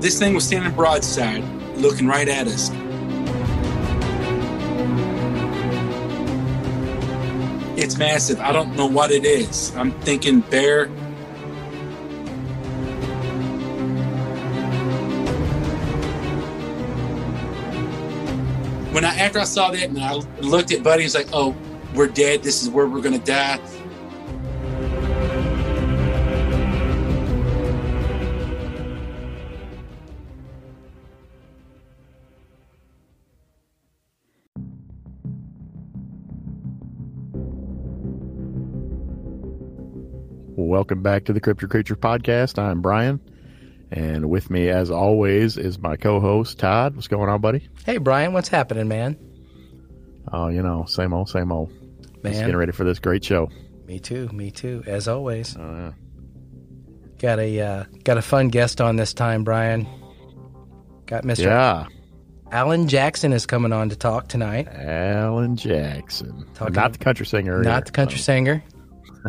This thing was standing broadside, looking right at us. It's massive. I don't know what it is. I'm thinking bear. When I after I saw that and I looked at Buddy, he's like, "Oh, we're dead. This is where we're gonna die." Welcome back to the Crypto Creature Podcast. I'm Brian, and with me, as always, is my co-host Todd. What's going on, buddy? Hey, Brian, what's happening, man? Oh, you know, same old, same old. Just Man, getting ready for this great show. me too, me too. As always, Oh, yeah. got a uh, got a fun guest on this time, Brian. Got Mr. yeah, Alan Jackson is coming on to talk tonight. Alan Jackson, Talking- not the country singer, Not either. the country singer,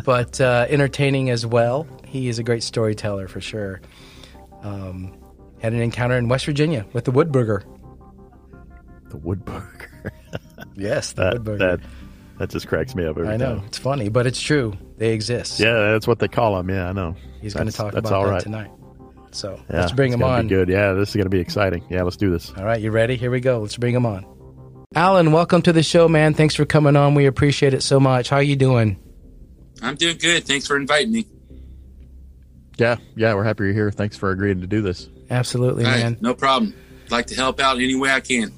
but uh, entertaining as well. He is a great storyteller for sure. Um, had an encounter in West Virginia with the wood booger. the wood booger. Yes, the that, wood booger. that that just cracks me up every I know time. it's funny, but it's true. They exist. Yeah, that's what they call them. Yeah, I know. he's going to talk about all that tonight. So Yeah, let's bring him on. Be good. Yeah, this is going to be exciting. Yeah, let's do this. All right, you ready? Here we go. Let's bring him on. Alan, welcome to the show, man. Thanks for coming on. We appreciate it so much. How are you doing? I'm doing good. Thanks for inviting me. Yeah, yeah, we're happy you're here. Thanks for agreeing to do this. Absolutely, All right, man. no problem. like to help out any way I can.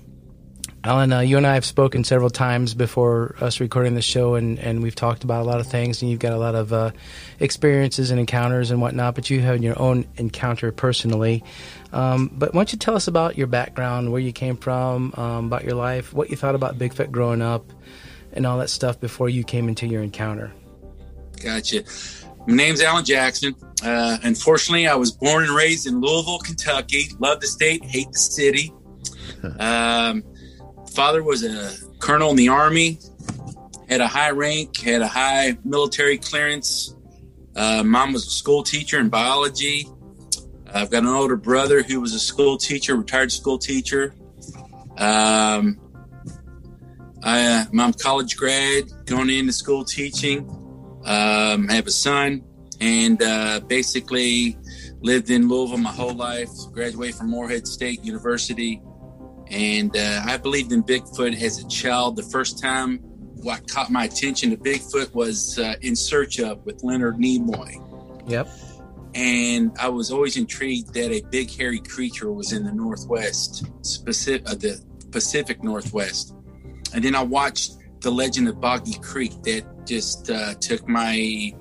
Alan, uh, you and I have spoken several times before us recording the show, and, and we've talked about a lot of things, and you've got a lot of uh, experiences and encounters and whatnot, but you have your own encounter personally. Um, but why don't you tell us about your background, where you came from, um, about your life, what you thought about Bigfoot growing up, and all that stuff before you came into your encounter? Gotcha. My name's Alan Jackson. Uh, unfortunately, I was born and raised in Louisville, Kentucky. Love the state, hate the city. Um, father was a colonel in the army, had a high rank, had a high military clearance. Uh, mom was a school teacher in biology. I've got an older brother who was a school teacher, retired school teacher. Um, I, uh, I'm a college grad, going into school teaching. Um, I have a son, and uh, basically lived in Louisville my whole life. Graduated from Morehead State University, and uh, I believed in Bigfoot as a child. The first time what caught my attention to Bigfoot was uh, In Search of with Leonard Nimoy, Yep. and I was always intrigued that a big hairy creature was in the Northwest, specific uh, the Pacific Northwest. And then I watched The Legend of Boggy Creek that just uh, took my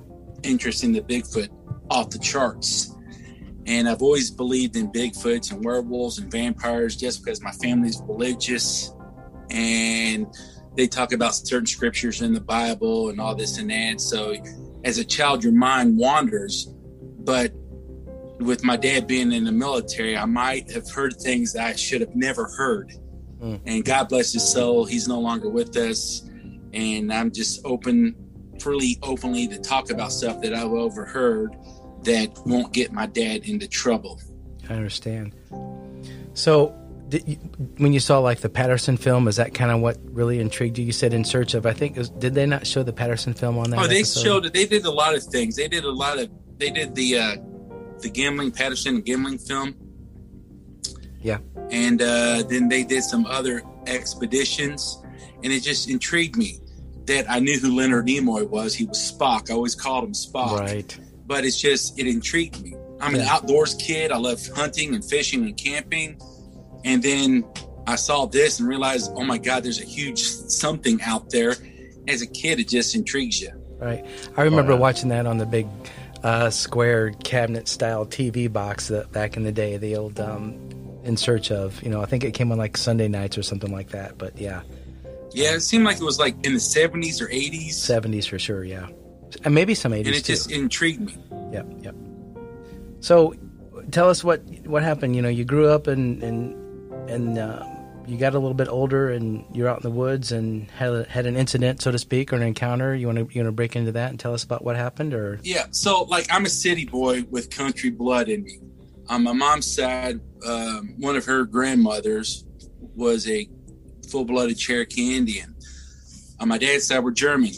interest in the Bigfoot off the charts. And I've always believed in Bigfoots and werewolves and vampires just because my family's religious and they talk about certain scriptures in the Bible and all this and that. So as a child, your mind wanders. But with my dad being in the military, I might have heard things that I should have never heard. Mm. And God bless his soul, he's no longer with us. And I'm just open, freely, openly to talk about stuff that I've overheard that won't get my dad into trouble. I understand. So, you, when you saw like the Patterson film, is that kind of what really intrigued you? You said in search of. I think was, did they not show the Patterson film on that? Oh, they episode? showed it. They did a lot of things. They did a lot of. They did the uh, the Gimlin Patterson and Gimlin film. Yeah. And uh, then they did some other expeditions, and it just intrigued me that I knew who Leonard Nimoy was. He was Spock. I always called him Spock. Right. But it's just it intrigued me. I'm an outdoors kid. I love hunting and fishing and camping, and then I saw this and realized, oh my God, there's a huge something out there. As a kid, it just intrigues you. Right. I remember yeah. watching that on the big uh, square cabinet style TV box that back in the day, the old um, In Search of. You know, I think it came on like Sunday nights or something like that. But yeah, Yeah, it seemed like it was like in the 70s or 80s. 70s for sure. Yeah. And maybe some 80s and it too. just intrigued me. Yep, yep. So, tell us what what happened. You know, you grew up and and and uh, you got a little bit older and you're out in the woods and had a, had an incident, so to speak, or an encounter. You want to you want to break into that and tell us about what happened, or yeah. So like I'm a city boy with country blood in me. On my mom's side, um, one of her grandmothers was a full-blooded Cherokee Indian. On my dad's side, we're German,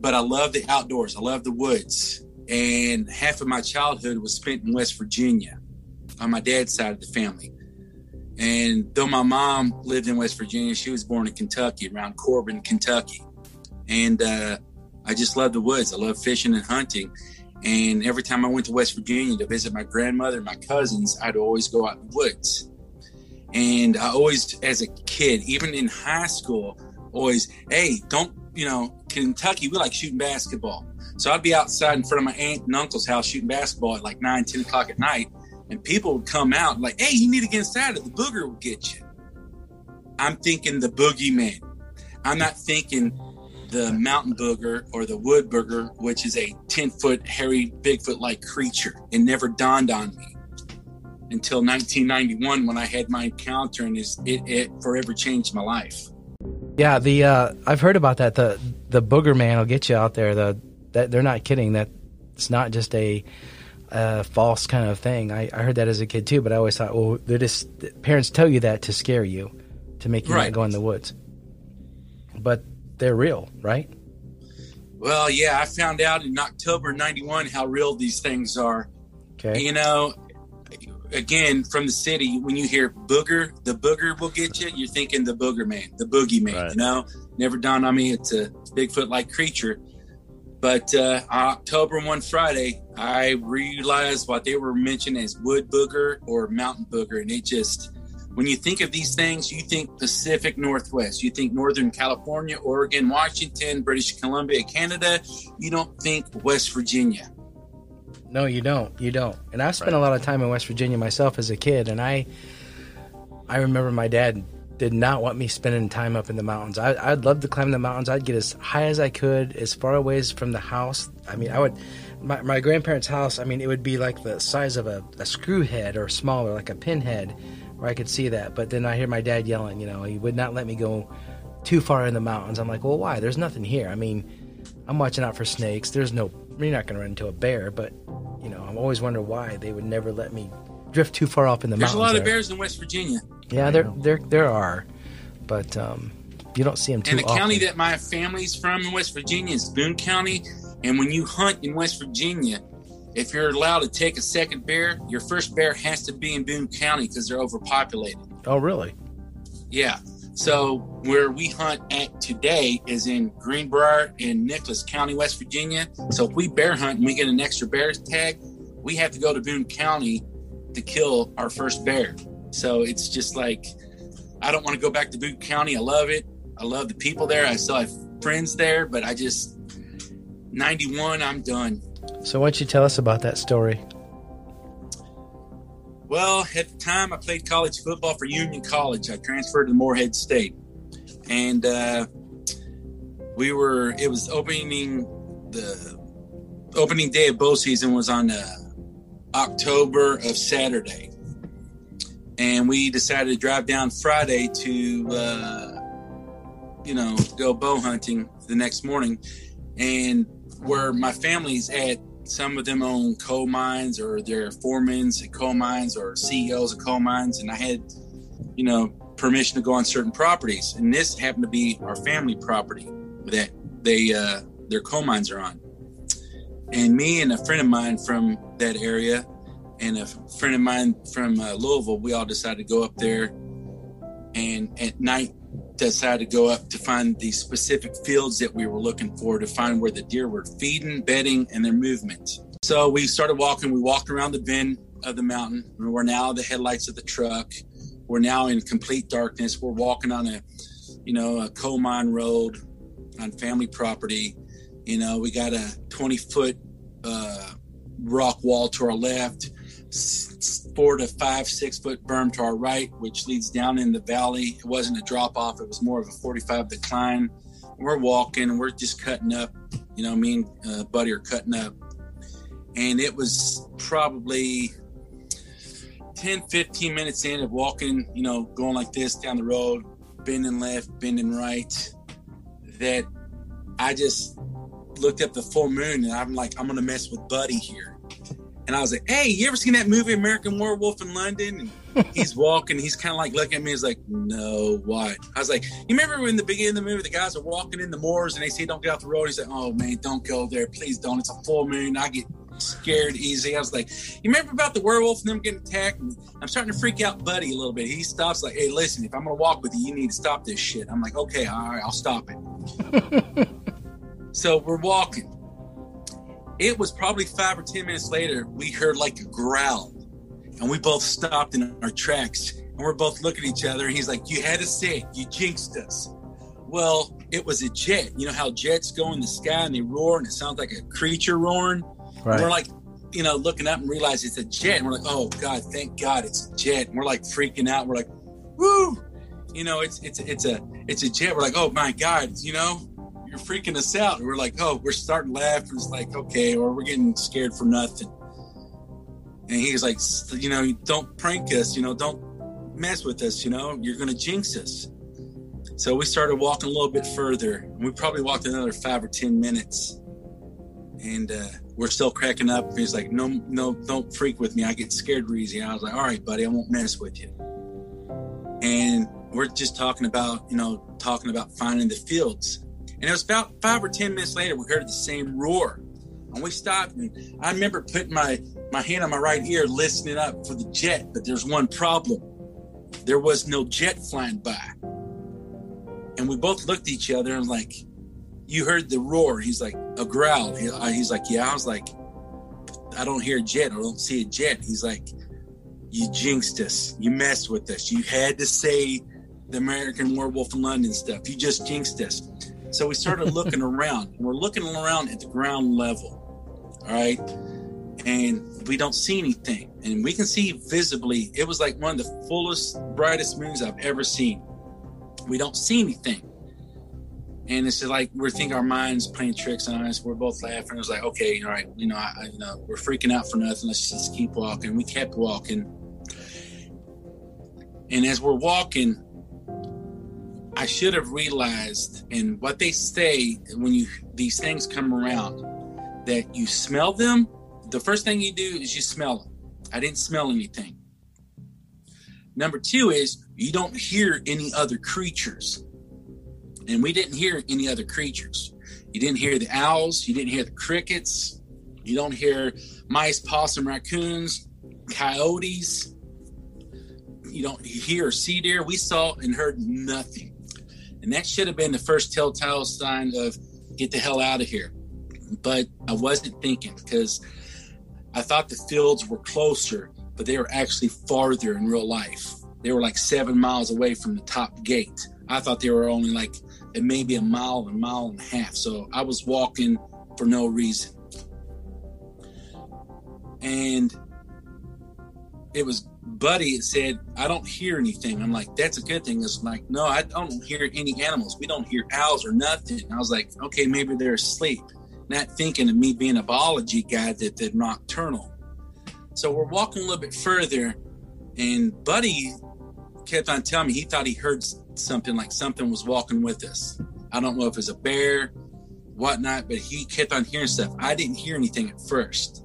but I love the outdoors. I love the woods, and half of my childhood was spent in West Virginia on my dad's side of the family. And though my mom lived in West Virginia, she was born in Kentucky, around Corbin, Kentucky. And uh, I just love the woods. I love fishing and hunting. And every time I went to West Virginia to visit my grandmother and my cousins, I'd always go out in the woods. And I always, as a kid, even in high school, always, hey, don't, you know, Kentucky, we like shooting basketball. So I'd be outside in front of my aunt and uncle's house shooting basketball at like 9, 10 o'clock at night and people would come out like, "Hey, you need to get inside it. The booger will get you." I'm thinking the boogeyman. I'm not thinking the mountain booger or the wood booger, which is a 10 foot hairy Bigfoot like creature. It never dawned on me until 1991 when I had my encounter, and it, it forever changed my life. Yeah, the uh, I've heard about that. The the booger man will get you out there. The that they're not kidding. That it's not just a false kind of thing. I, I heard that as a kid too, but I always thought, well, they just parents tell you that to scare you, to make you right. not go in the woods. But they're real, right? Well, yeah, I found out in October '91 how real these things are. Okay. You know, again from the city, when you hear booger, the booger will get you. You're thinking the booger man, the boogeyman. Right. You know, never dawned on me it's a Bigfoot-like creature. But uh, October 1 Friday, I realized what they were mentioning as wood booger or mountain booger. And it just, when you think of these things, you think Pacific Northwest, you think Northern California, Oregon, Washington, British Columbia, Canada. You don't think West Virginia. No, you don't. You don't. And I spent right. a lot of time in West Virginia myself as a kid, and I, I remember my dad did not want me spending time up in the mountains. I, would love to climb the mountains. I'd get as high as I could, as far away as from the house. I mean, I would. My, my grandparents' house. I mean, it would be like the size of a, a screw head or smaller, like a pinhead, where I could see that. But then I hear my dad yelling. You know, he would not let me go too far in the mountains. I'm like, well, why? There's nothing here. I mean, I'm watching out for snakes. There's no. You're not going to run into a bear, but you know, I'm always wondering why they would never let me drift too far off in the There's mountains. There's a lot there. of bears in West Virginia. Yeah, there there there are, but um, you don't see them too And the often. county that my family's from in West Virginia is Boone County. And when you hunt in West Virginia, if you're allowed to take a second bear, your first bear has to be in Boone County because they're overpopulated. Oh, really? Yeah. So where we hunt at today is in Greenbrier in Nicholas County, West Virginia. So if we bear hunt and we get an extra bear tag, we have to go to Boone County to kill our first bear. So it's just like I don't want to go back to Boone County. I love it. I love the people there. I still have friends there, but I just 91, I'm done. So why don't you tell us about that story? Well, at the time I played college football for Union College. I transferred to Morehead State. And uh, we were it was opening the opening day of bow season was on uh, October of Saturday and we decided to drive down Friday to, uh, you know, go bow hunting the next morning. And where my family's at, some of them own coal mines or they're foremen at coal mines or CEOs of coal mines. And I had, you know, permission to go on certain properties. And this happened to be our family property that they, uh, their coal mines are on. And me and a friend of mine from that area and a friend of mine from uh, Louisville, we all decided to go up there and at night decided to go up to find the specific fields that we were looking for to find where the deer were feeding, bedding, and their movement. So we started walking. We walked around the bend of the mountain. We're now the headlights of the truck. We're now in complete darkness. We're walking on a, you know, a coal mine road on family property. You know, we got a 20 foot uh, rock wall to our left four to five, six foot berm to our right, which leads down in the valley. It wasn't a drop off, it was more of a 45 decline. We're walking, we're just cutting up. You know, me and uh, Buddy are cutting up. And it was probably 10, 15 minutes in of walking, you know, going like this down the road, bending left, bending right, that I just looked up the full moon and I'm like, I'm gonna mess with Buddy here. And I was like, Hey, you ever seen that movie American Werewolf in London? And he's walking, he's kind of like looking at me. He's like, No, what? I was like, You remember when the beginning of the movie, the guys are walking in the moors and they say, Don't get off the road. He's like, Oh man, don't go there, please don't. It's a full moon. I get scared easy. I was like, You remember about the werewolf and them getting attacked? And I'm starting to freak out Buddy a little bit. He stops like, Hey, listen, if I'm gonna walk with you, you need to stop this shit. I'm like, Okay, all right, I'll stop it. So we're walking. It was probably five or 10 minutes later, we heard like a growl. And we both stopped in our tracks. And we're both looking at each other. And he's like, You had to say it. You jinxed us. Well, it was a jet. You know how jets go in the sky and they roar and it sounds like a creature roaring? Right. We're like, you know, looking up and realize it's a jet. And we're like, Oh God, thank God it's a jet. And we're like freaking out. We're like, Woo! You know, it's it's it's a it's a jet. We're like, oh my God, you know, you're freaking us out. And we're like, oh, we're starting to laugh. And it's like, okay, or we're getting scared for nothing. And he's like, you know, don't prank us, you know, don't mess with us, you know, you're going to jinx us. So we started walking a little bit further. And we probably walked another five or 10 minutes. And uh, we're still cracking up. He's like, no, no, don't freak with me. I get scared easy. I was like, all right, buddy, I won't mess with you. And we're just talking about, you know, talking about finding the fields. And it was about five or ten minutes later, we heard the same roar. And we stopped and I remember putting my, my hand on my right ear, listening up for the jet, but there's one problem. There was no jet flying by. And we both looked at each other and like, you heard the roar. He's like, a growl. Uh, he's like, yeah. I was like, I don't hear a jet. I don't see a jet. He's like, you jinxed us. You messed with us. You had to say the American Werewolf in London stuff. You just jinxed us. So we started looking around. And we're looking around at the ground level. All right. And we don't see anything. And we can see visibly, it was like one of the fullest, brightest moons I've ever seen. We don't see anything. And it's like we're thinking our minds playing tricks on us. We're both laughing. It's like, okay, all right, you know, I, you know, we're freaking out for nothing. Let's just keep walking. We kept walking. And as we're walking, I should have realized, and what they say when you these things come around, that you smell them. The first thing you do is you smell them. I didn't smell anything. Number two is you don't hear any other creatures, and we didn't hear any other creatures. You didn't hear the owls. You didn't hear the crickets. You don't hear mice, possum, raccoons, coyotes. You don't hear see deer. We saw and heard nothing. And that should have been the first telltale sign of get the hell out of here. But I wasn't thinking because I thought the fields were closer, but they were actually farther in real life. They were like seven miles away from the top gate. I thought they were only like maybe a mile, and a mile and a half. So I was walking for no reason. And it was Buddy said, I don't hear anything. I'm like, that's a good thing. It's like, no, I don't hear any animals. We don't hear owls or nothing. I was like, okay, maybe they're asleep. Not thinking of me being a biology guy that they're nocturnal. So we're walking a little bit further, and Buddy kept on telling me he thought he heard something like something was walking with us. I don't know if it's a bear, whatnot, but he kept on hearing stuff. I didn't hear anything at first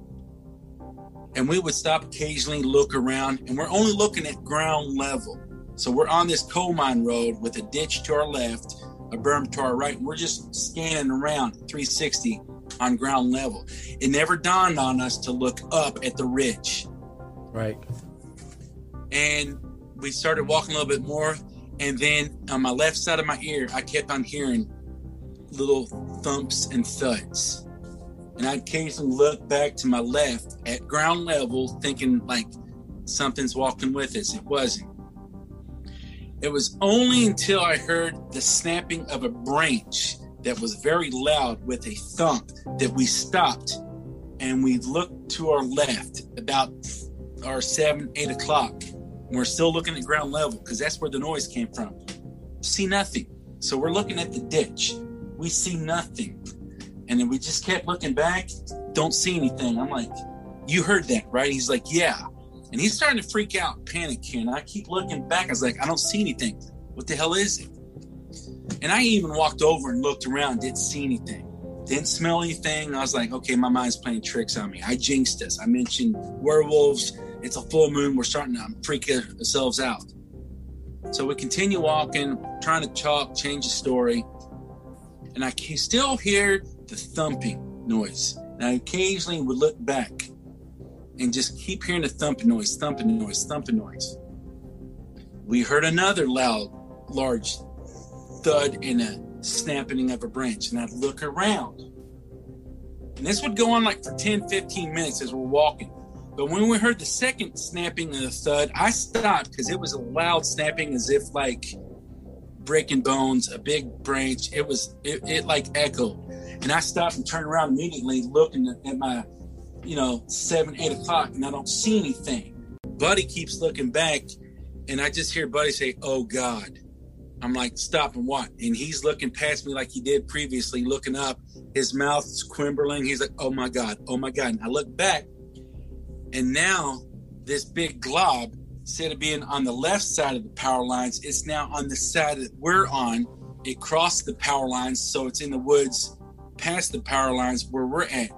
and we would stop occasionally, look around, and we're only looking at ground level. So we're on this coal mine road with a ditch to our left, a berm to our right, and we're just scanning around 360 on ground level. It never dawned on us to look up at the ridge. Right. And we started walking a little bit more, and then on my left side of my ear, I kept on hearing little thumps and thuds and I'd occasionally look back to my left at ground level, thinking like something's walking with us. It wasn't. It was only until I heard the snapping of a branch that was very loud with a thump that we stopped and we looked to our left about our seven, eight o'clock. We're still looking at ground level because that's where the noise came from. See nothing. So we're looking at the ditch. We see nothing. And then we just kept looking back, don't see anything. I'm like, you heard that, right? He's like, yeah. And he's starting to freak out, panic here. And I keep looking back. I was like, I don't see anything. What the hell is it? And I even walked over and looked around, didn't see anything. Didn't smell anything. I was like, okay, my mind's playing tricks on me. I jinxed us. I mentioned werewolves. It's a full moon. We're starting to freak ourselves out. So we continue walking, trying to talk, change the story. And I can still hear the thumping noise. And I occasionally would look back and just keep hearing the thumping noise, thumping noise, thumping noise. We heard another loud, large thud and a snapping of a branch. And I'd look around. And this would go on like for 10, 15 minutes as we're walking. But when we heard the second snapping of the thud, I stopped because it was a loud snapping as if like breaking bones, a big branch. It was, it, it like echoed. And I stopped and turned around immediately looking at my, you know, seven, eight o'clock, and I don't see anything. Buddy keeps looking back, and I just hear Buddy say, Oh God. I'm like, stop and what? And he's looking past me like he did previously, looking up. His mouth's quimbling. He's like, oh my God, oh my God. And I look back, and now this big glob, instead of being on the left side of the power lines, it's now on the side that we're on. It crossed the power lines, so it's in the woods past the power lines where we're at.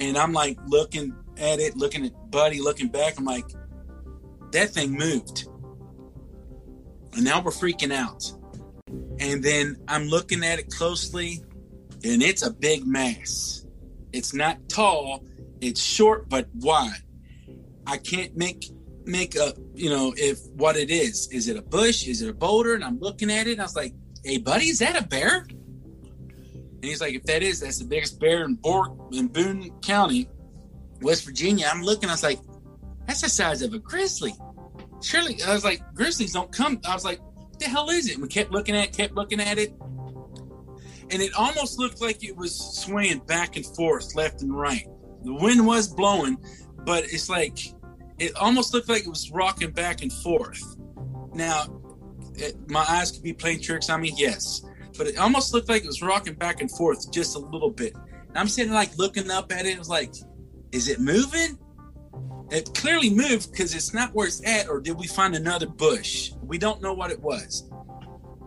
And I'm like looking at it, looking at Buddy, looking back. I'm like, that thing moved. And now we're freaking out. And then I'm looking at it closely, and it's a big mass. It's not tall, it's short but wide. I can't make make a you know if what it is. Is it a bush? Is it a boulder? And I'm looking at it, and I was like, "Hey, buddy, is that a bear?" And he's like, "If that is, that's the biggest bear in, Bork, in Boone County, West Virginia." I'm looking. I was like, "That's the size of a grizzly." Surely, I was like, "Grizzlies don't come." I was like, "What the hell is it?" And we kept looking at, it, kept looking at it, and it almost looked like it was swaying back and forth, left and right. The wind was blowing, but it's like it almost looked like it was rocking back and forth. Now, it, my eyes could be playing tricks on me, yes, but it almost looked like it was rocking back and forth just a little bit. And I'm sitting like looking up at it. It was like, is it moving? It clearly moved because it's not where it's at, or did we find another bush? We don't know what it was.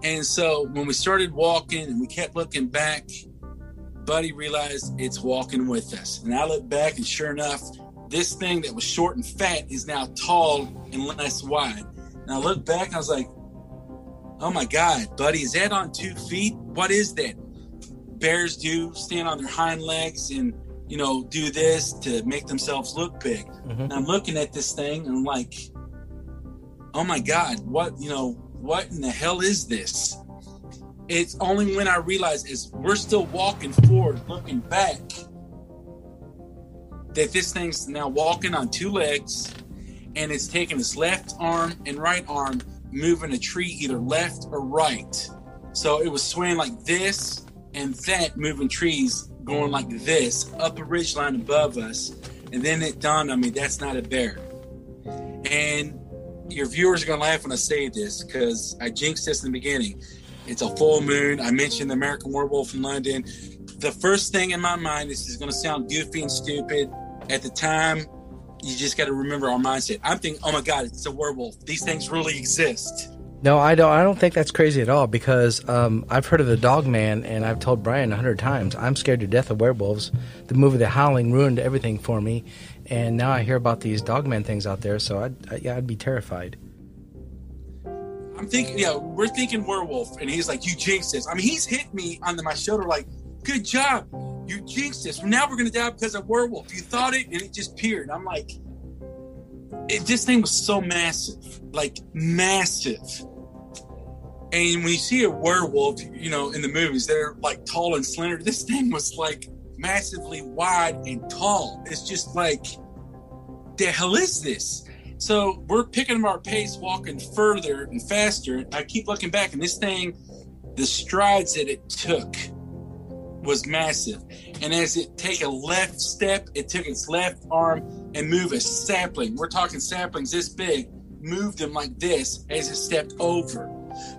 And so when we started walking and we kept looking back, Buddy realized it's walking with us. And I looked back, and sure enough, this thing that was short and fat is now tall and less wide. And I looked back and I was like, oh my God, buddy, is that on two feet? What is that? Bears do stand on their hind legs and, you know, do this to make themselves look big. Mhm. And I'm looking at this thing and I'm like, oh my God, what, you know, what in the hell is this? It's only when I realized is we're still walking forward, looking back, that this thing's now walking on two legs and it's taking its left arm and right arm moving a tree either left or right. So it was swaying like this and that, moving trees going like this up a ridge line above us. And then it dawned on me that's not a bear. And your viewers are going to laugh when I say this because I jinxed this in the beginning. It's a full moon. I mentioned the American Werewolf in London. The first thing in my mind, this is going to sound goofy and stupid. At the time, you just got to remember our mindset. I'm thinking, oh my God, it's a werewolf. These things really exist. No, I don't. I don't think that's crazy at all because um, I've heard of the Dog Man, and I've told Brian a hundred times I'm scared to death of werewolves. The movie The Howling ruined everything for me, and now I hear about these Dog Man things out there. So I'd, I, yeah, I'd be terrified. I'm thinking, yeah, we're thinking werewolf, and he's like, "You jinxed this." I mean, he's hit me on the, my shoulder, like, "Good job, you jinxed this. Now we're gonna die because of werewolf. You thought it, and it just appeared." I'm like, it, "This thing was so massive, like massive." And when you see a werewolf, you know, in the movies, they're like tall and slender. This thing was like massively wide and tall. It's just like, the hell is this? So we're picking up our pace, walking further and faster. I keep looking back, and this thing, the strides that it took was massive. And as it take a left step, it took its left arm and move a sapling. We're talking saplings this big, moved them like this as it stepped over.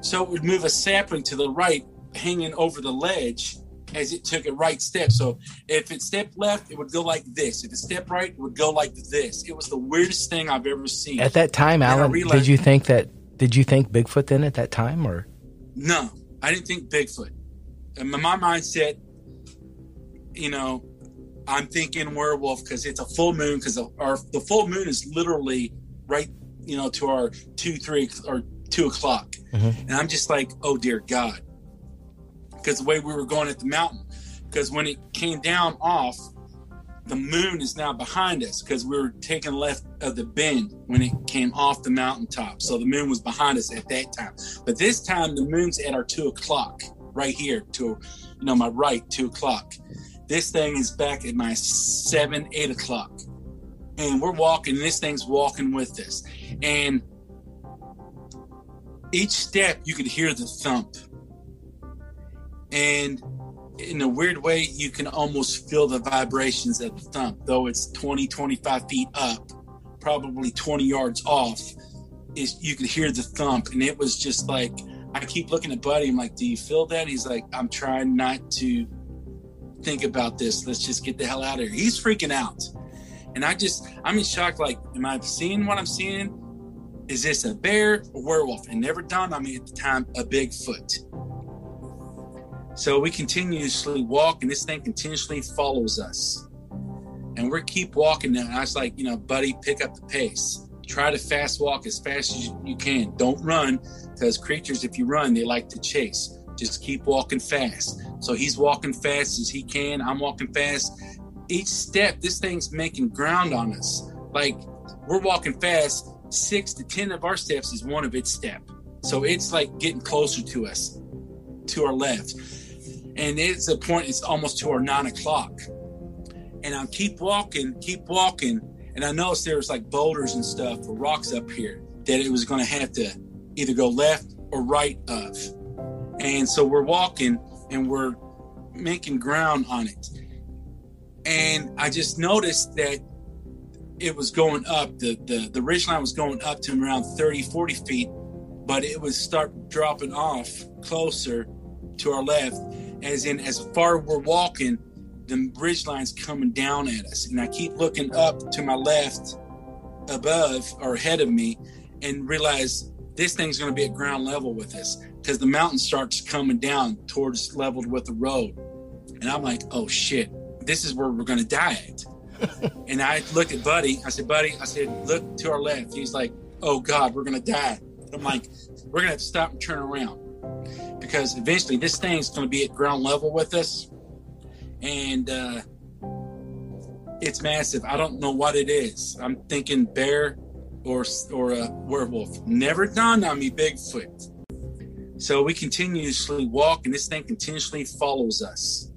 So it would move a sapling to the right, hanging over the ledge, as it took a right step. So if it stepped left, it would go like this. If it stepped right, it would go like this. It was the weirdest thing I've ever seen. At that time, Alan, realized, did you think that? Did you think Bigfoot then at that time, or? No, I didn't think Bigfoot. In my mindset, you know, I'm thinking werewolf because it's a full moon. Because our the full moon is literally right, you know, to our two, three, or two o'clock, mm-hmm. and I'm just like, oh dear God, because the way we were going at the mountain. Because when it came down off, the moon is now behind us because we were taking left of the bend when it came off the mountaintop. So the moon was behind us at that time. But this time the moon's at our two o'clock right here to you know my right two o'clock. This thing is back at my seven, eight o'clock. And we're walking, and this thing's walking with us. And each step you could hear the thump and in a weird way you can almost feel the vibrations of the thump though it's 20 25 feet up probably 20 yards off is you could hear the thump and it was just like i keep looking at buddy i'm like do you feel that he's like i'm trying not to think about this let's just get the hell out of here he's freaking out and i just i'm in shock like am i seeing what i'm seeing is this a bear or werewolf and never dawned on me at the time a bigfoot so we continuously walk, and this thing continuously follows us. And we keep walking. And I was like, you know, buddy, pick up the pace. Try to fast walk as fast as you can. Don't run, because creatures, if you run, they like to chase. Just keep walking fast. So he's walking fast as he can. I'm walking fast. Each step, this thing's making ground on us. Like we're walking fast. Six to ten of our steps is one of its step. So it's like getting closer to us, to our left and it's a point it's almost to our nine o'clock and i keep walking keep walking and i noticed there was like boulders and stuff or rocks up here that it was going to have to either go left or right of and so we're walking and we're making ground on it. And i just noticed that it was going up. The the, the ridge line was going up to around 30 40 feet but it would start dropping off closer to our left. As in as far we're walking, the ridge line's coming down at us. And I keep looking up to my left above or ahead of me and realize this thing's going to be at ground level with us because the mountain starts coming down towards leveled with the road. And I'm like, oh shit, this is where we're to die at. and I looked at Buddy. I said, Buddy, I said, look to our left. He's like, oh God, we're to die. I'm like, we're to have to stop and turn around because eventually this thing's to be at ground level with us, and uh, it's massive. I don't know what it is. I'm thinking bear or or a werewolf. Never dawned on me Bigfoot. So we continuously walk, and this thing continuously follows us.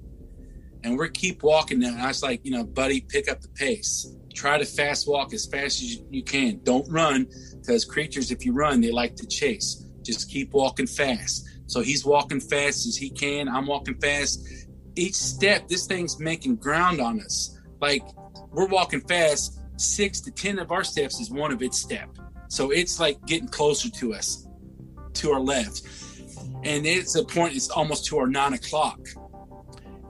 And we keep walking. And I was like, you know, buddy, pick up the pace. Try to fast walk as fast as you can. Don't run, because creatures, if you run, they like to chase. Just keep walking fast. So he's walking fast as he can. I'm walking fast. Each step, this thing's making ground on us. Like we're walking fast. Six to 10 of our steps is one of its step. So it's like getting closer to us, to our left. And it's a point, it's almost to our nine o'clock.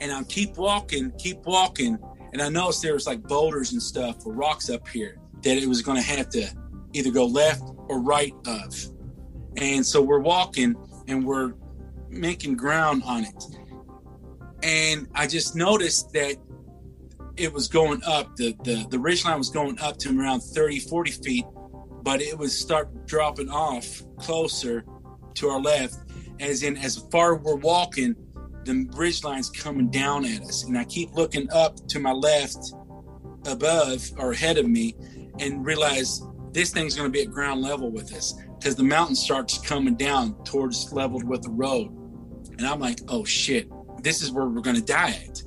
And I keep walking, keep walking. And I noticed there was like boulders and stuff or rocks up here that it was going to have to either go left or right of. And so we're walking and we're making ground on it. And I just noticed that it was going up, the, the, the ridge line was going up to around 30, 40 feet, but it would start dropping off closer to our left, as in as far we're walking, the ridge line's coming down at us. And I keep looking up to my left above or ahead of me and realize this thing's going to be at ground level with us because the mountain starts coming down towards leveled with the road. And I'm like, oh shit, this is where we're going to die at.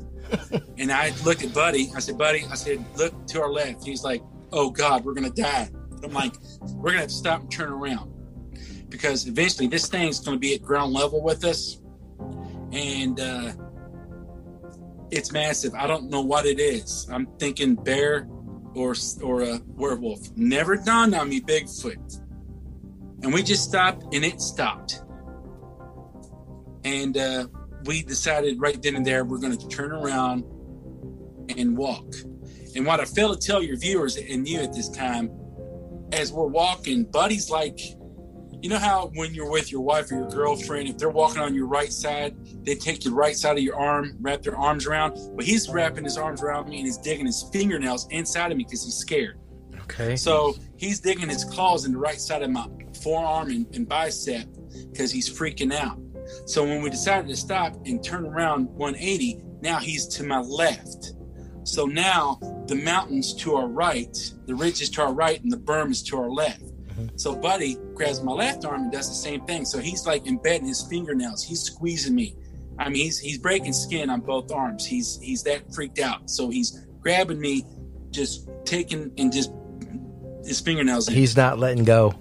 and I looked at Buddy. I said, Buddy, I said, look to our left. He's like, oh God, we're going to die. I'm like, we're going to have to stop and turn around because eventually this thing's going to be at ground level with us. And uh, it's massive. I don't know what it is. I'm thinking bear or, or a werewolf. Never dawned on me Bigfoot and we just stopped and it stopped and uh, we decided right then and there we're going to turn around and walk. And what I fail to tell your viewers and you at this time, as we're walking, Buddy's like, you know how when you're with your wife or your girlfriend, if they're walking on your right side, they take the right side of your arm, wrap their arms around. But he's wrapping his arms around me and he's digging his fingernails inside of me because he's scared. Okay. So he's digging his claws in the right side of my forearm and, and bicep because he's freaking out. So when we decided to stop and turn around 180, now he's to my left. So now the mountains to our right, the ridge is to our right, and the berm is to our left. Mm-hmm. So Buddy grabs my left arm and does the same thing. So he's like embedding his fingernails. He's squeezing me. I mean, he's he's breaking skin on both arms. He's he's that freaked out. So he's grabbing me, just taking and just his fingernails. in. He's not letting go.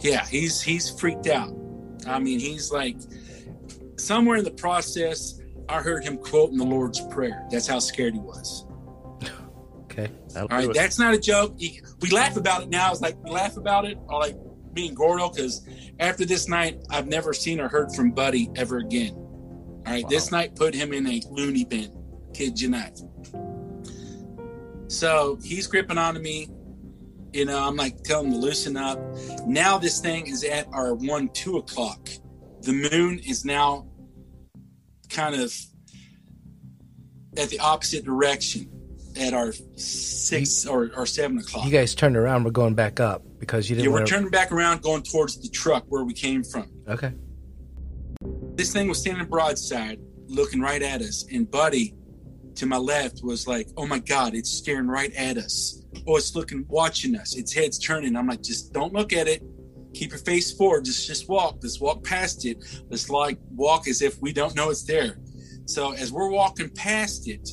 Yeah, he's he's freaked out. I mean, he's like somewhere in the process. I heard him quoting the Lord's Prayer. That's how scared he was. That'll All right, it. that's not a joke. We laugh about it now. It's like we laugh about it, or like me and Gordo, because after this night, I've never seen or heard from Buddy ever again. All right, this night put him in a loony bin. Kid you not. So he's gripping onto me. You know, I'm like telling him to loosen up. Now this thing is at our one, two o'clock. The moon is now kind of at the opposite direction at our six or, or seven o'clock. You guys turned around. We're going back up because you didn't Yeah, we're want to. turning back around, going towards the truck where we came from. Okay. This thing was standing broadside, looking right at us, and Buddy to my left was like, "Oh my God, it's staring right at us. Oh, it's looking, watching us. Its head's turning." I'm like, "Just don't look at it. Keep your face forward. Just, just walk. Let's walk past it. Let's like walk as if we don't know it's there." So as we're walking past it,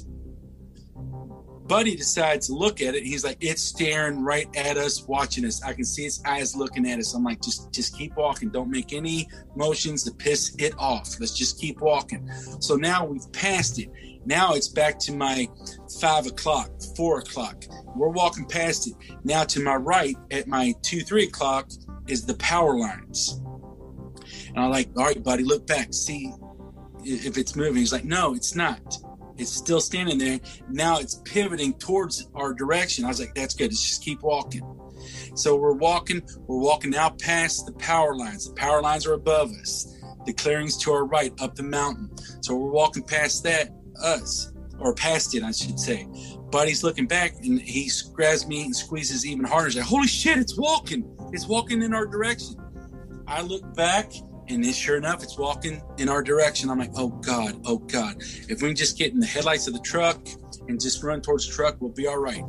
Buddy decides to look at it. He's like, "It's staring right at us, watching us. I can see its eyes looking at us." I'm like, "Just, just keep walking. Don't make any motions to piss it off. Let's just keep walking." So now we've passed it. Now it's back to my five o'clock, four o'clock. We're walking past it. Now to my right, at my two, three o'clock, is the power lines. And I'm like, "All right, buddy, look back, see if it's moving." He's like, "No, it's not." It's still standing there. Now it's pivoting towards our direction. I was like, that's good. Let's just keep walking. So we're walking, we're walking now past the power lines. The power lines are above us. The clearing's to our right, up the mountain. So we're walking past that, us, or past it, I should say. Buddy's looking back and he grabs me and squeezes even harder. He's like, holy shit, it's walking. It's walking in our direction. I look back and then sure enough, it's walking in our direction. I'm like, oh God, oh God. If we can just get in the headlights of the truck and just run towards the truck, we'll be all right.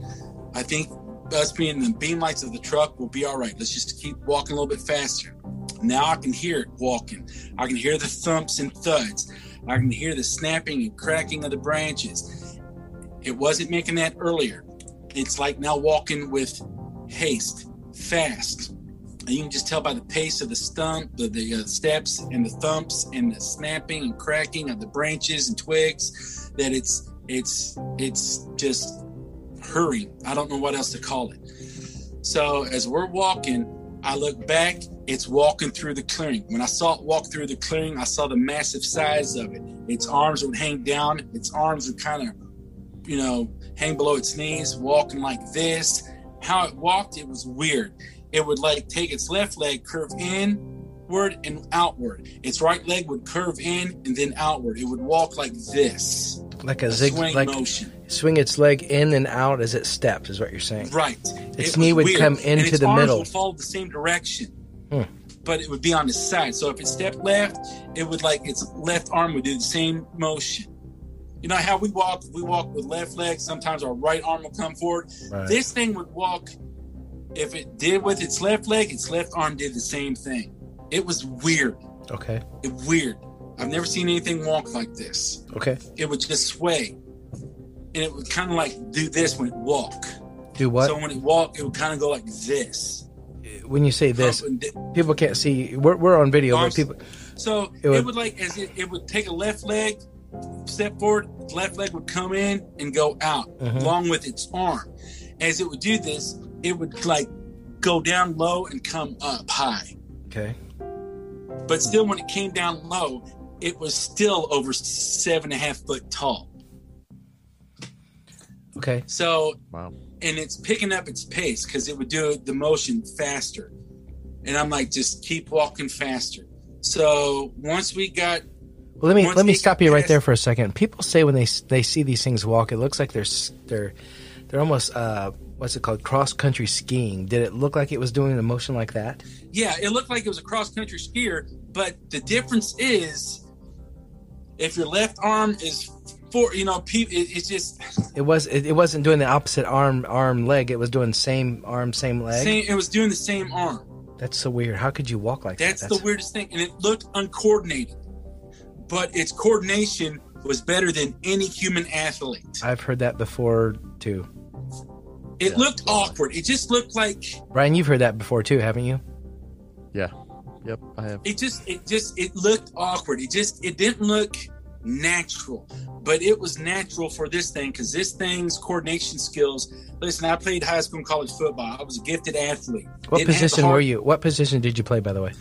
I think us being in the beam lights of the truck will be all right. Let's just keep walking a little bit faster. Now I can hear it walking. I can hear the thumps and thuds. I can hear the snapping and cracking of the branches. It wasn't making that earlier. It's like now walking with haste, fast. And you can just tell by the pace of the stump, the, the uh, steps, and the thumps, and the snapping and cracking of the branches and twigs that it's it's it's just hurrying. I don't know what else to call it. So as we're walking, I look back. It's walking through the clearing. When I saw it walk through the clearing, I saw the massive size of it. Its arms would hang down. Its arms would kind of, you know, hang below its knees, walking like this. How it walked, it was weird. It would like take its left leg, curve inward and outward. Its right leg would curve in and then outward. It would walk like this, Like a, a zig, swing like motion. swing its leg in and out as it steps, is what you're saying. Right. Its It knee would come And into its the arms middle. Would follow the same direction, Hmm. but it would be on the side. So if it stepped left, it would like its left arm would do the same motion. You know how we walk? We walk with left leg. Sometimes our right arm will come forward. Right. This thing would walk. If it did with its left leg, its left arm did the same thing. It was weird. Okay. It weird. I've never seen anything walk like this. Okay. It would just sway, and it would kind of like do this when it walk. Do what? So when it walked, it would kind of go like this. when you say this, people can't see. We're, we're on video, Arms- but people. So It it would- would, like as it, it would take a left leg, step forward, left leg would come in and go out Mhm. along with its arm. As it would do this, it would like go down low and come up high. Okay. But still, when it came down low, it was still over seven and a half foot tall. Okay. So, Wow. and it's picking up its pace because it would do the motion faster. And I'm like, just keep walking faster. So once we got, Well, let me let me stop you right pass- there for a second. People say when they they see these things walk, it looks like they're they're they're almost uh what's it called cross country skiing. Did it look like it was doing a motion like that? yeah, it looked like it was a cross country skier, but the difference is if your left arm is for, you know, pe- it, it's just It was it, it wasn't doing the opposite arm arm leg. It was doing same arm same leg. same, it was doing the same arm. That's so weird. How could you walk like that? That's the weirdest thing. And it looked uncoordinated, but its coordination was better than any human athlete. I've heard that before too. It looked awkward. It just looked like Brian. you've heard that before too, haven't you? Yeah. Yep. I have. it just it just it looked awkward. It just it didn't look natural. But it was natural for this thing because this thing's coordination skills. Listen, I played high school and college football. I was a gifted athlete. What Didn't have the position were you? What position did you play, by the way?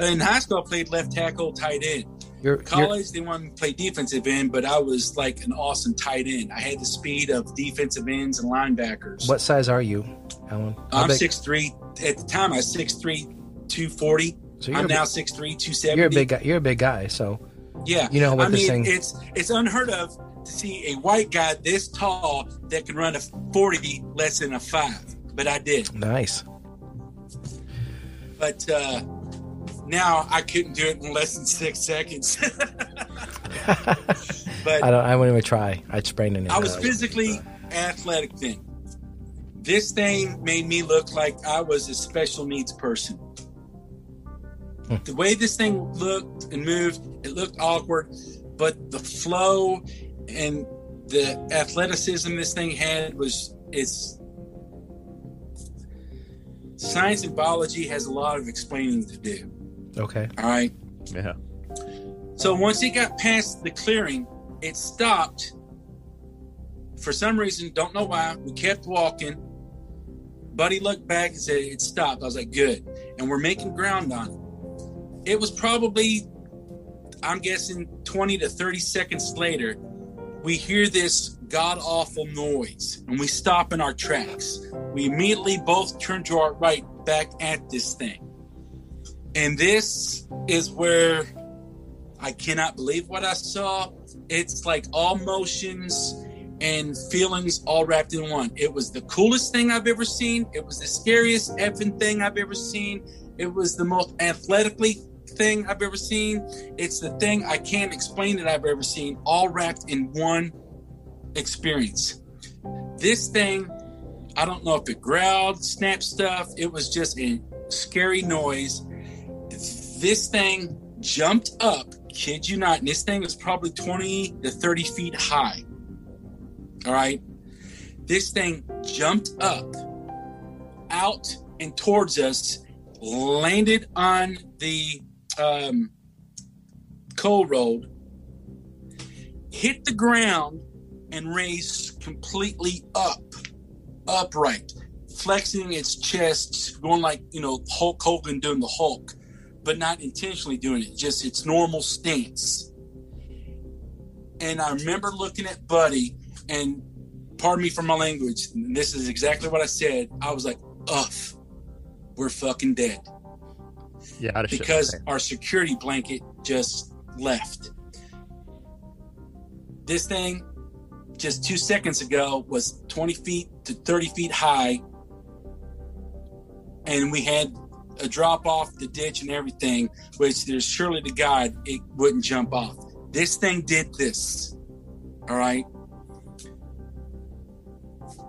In high school, I played left tackle, tight end. You're, you're College, they wanted me to play defensive end, but I was like an awesome tight end. I had the speed of defensive ends and linebackers. what size are you, Alan? How I'm six three. At the time, I was 6'3", 240. So you're I'm now big- 6'3", 270. You're a big guy. You're a big guy. So Yeah, You know what I mean, thing- it's it's unheard of to see a white guy this tall that can run a forty less than a five. But I did. nice. But uh, now I couldn't do it in less than six seconds. but I don't. I wouldn't even try. I'd sprain an I was physically athletic then. This thing made me look like I was a special needs person. Hmm. The way this thing looked and moved, it looked awkward, but the flow and the athleticism this thing had was it's science and biology has a lot of explaining to do. Okay. All right. Yeah. So once it got past the clearing, it stopped. For some reason, don't know why, we kept walking. Buddy looked back and said it stopped. I was like, good. And we're making ground on it. It was probably, I'm guessing, 20 to 30 seconds later, we hear this god awful noise and we stop in our tracks. We immediately both turn to our right back at this thing. And this is where I cannot believe what I saw. It's like all motions and feelings all wrapped in one. It was the coolest thing I've ever seen. It was the scariest effing thing I've ever seen. It was the most athletically thing I've ever seen. It's the thing I can't explain that I've ever seen, all wrapped in one experience. This thing, I don't know if it growled, snapped stuff. It was just a scary noise. This thing jumped up, kid you not, and this thing was probably 20 to 30 feet high. All right. This thing jumped up, out and towards us, landed on the um, coal road, hit the ground, and raised completely up, upright, flexing its chest, going like, you know, Hulk Hogan doing the Hulk but not intentionally doing it, just its normal stance. And I remember looking at Buddy, and pardon me for my language, this is exactly what I said. I was like, ugh, we're fucking dead. Yeah. I'd shit Because our security blanket just left. This thing, just two seconds ago, was 20 feet to 30 feet high. And we had a drop off the ditch and everything, which there's surely to God it wouldn't jump off. This thing did this. All right.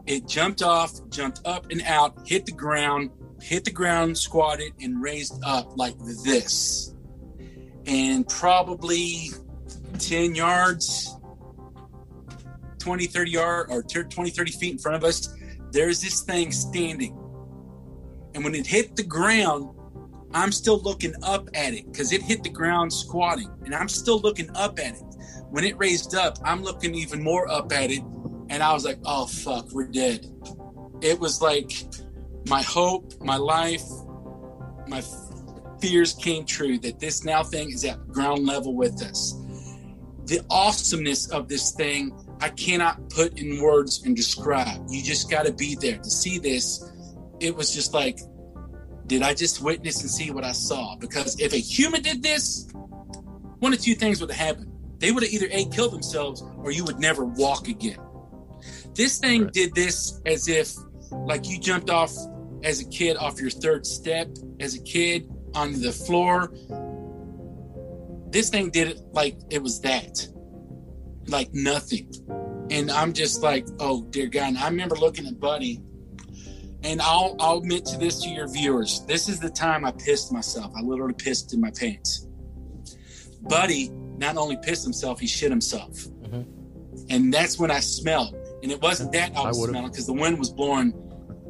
It jumped off, jumped up and out, hit the ground, hit the ground, squatted, and raised up like this. And probably 10 yards, 20, 30 yard or 20, 30 feet in front of us, there's this thing standing. And when it hit the ground, I'm still looking up at it because it hit the ground squatting, and I'm still looking up at it. When it raised up, I'm looking even more up at it, and I was like, "Oh fuck, we're dead." It was like my hope, my life, my fears came true that this now thing is at ground level with us. The awesomeness of this thing, I cannot put in words and describe. You just got to be there to see this. It was just like, did I just witness and see what I saw? Because if a human did this, one of two things would have happened. They would have either A, killed themselves or you would never walk again. This thing Right. did this as if, like, you jumped off as a kid off your third step as a kid onto the floor. This thing did it like it was that, like nothing. And I'm just like, oh dear God. And I remember looking at Buddy, and I'll I'll admit to this to your viewers. This is the time I pissed myself. I literally pissed in my pants. Buddy not only pissed himself, he shit himself. Mhm. And that's when I smelled. And it wasn't that I I was would've- smelling because the wind was blowing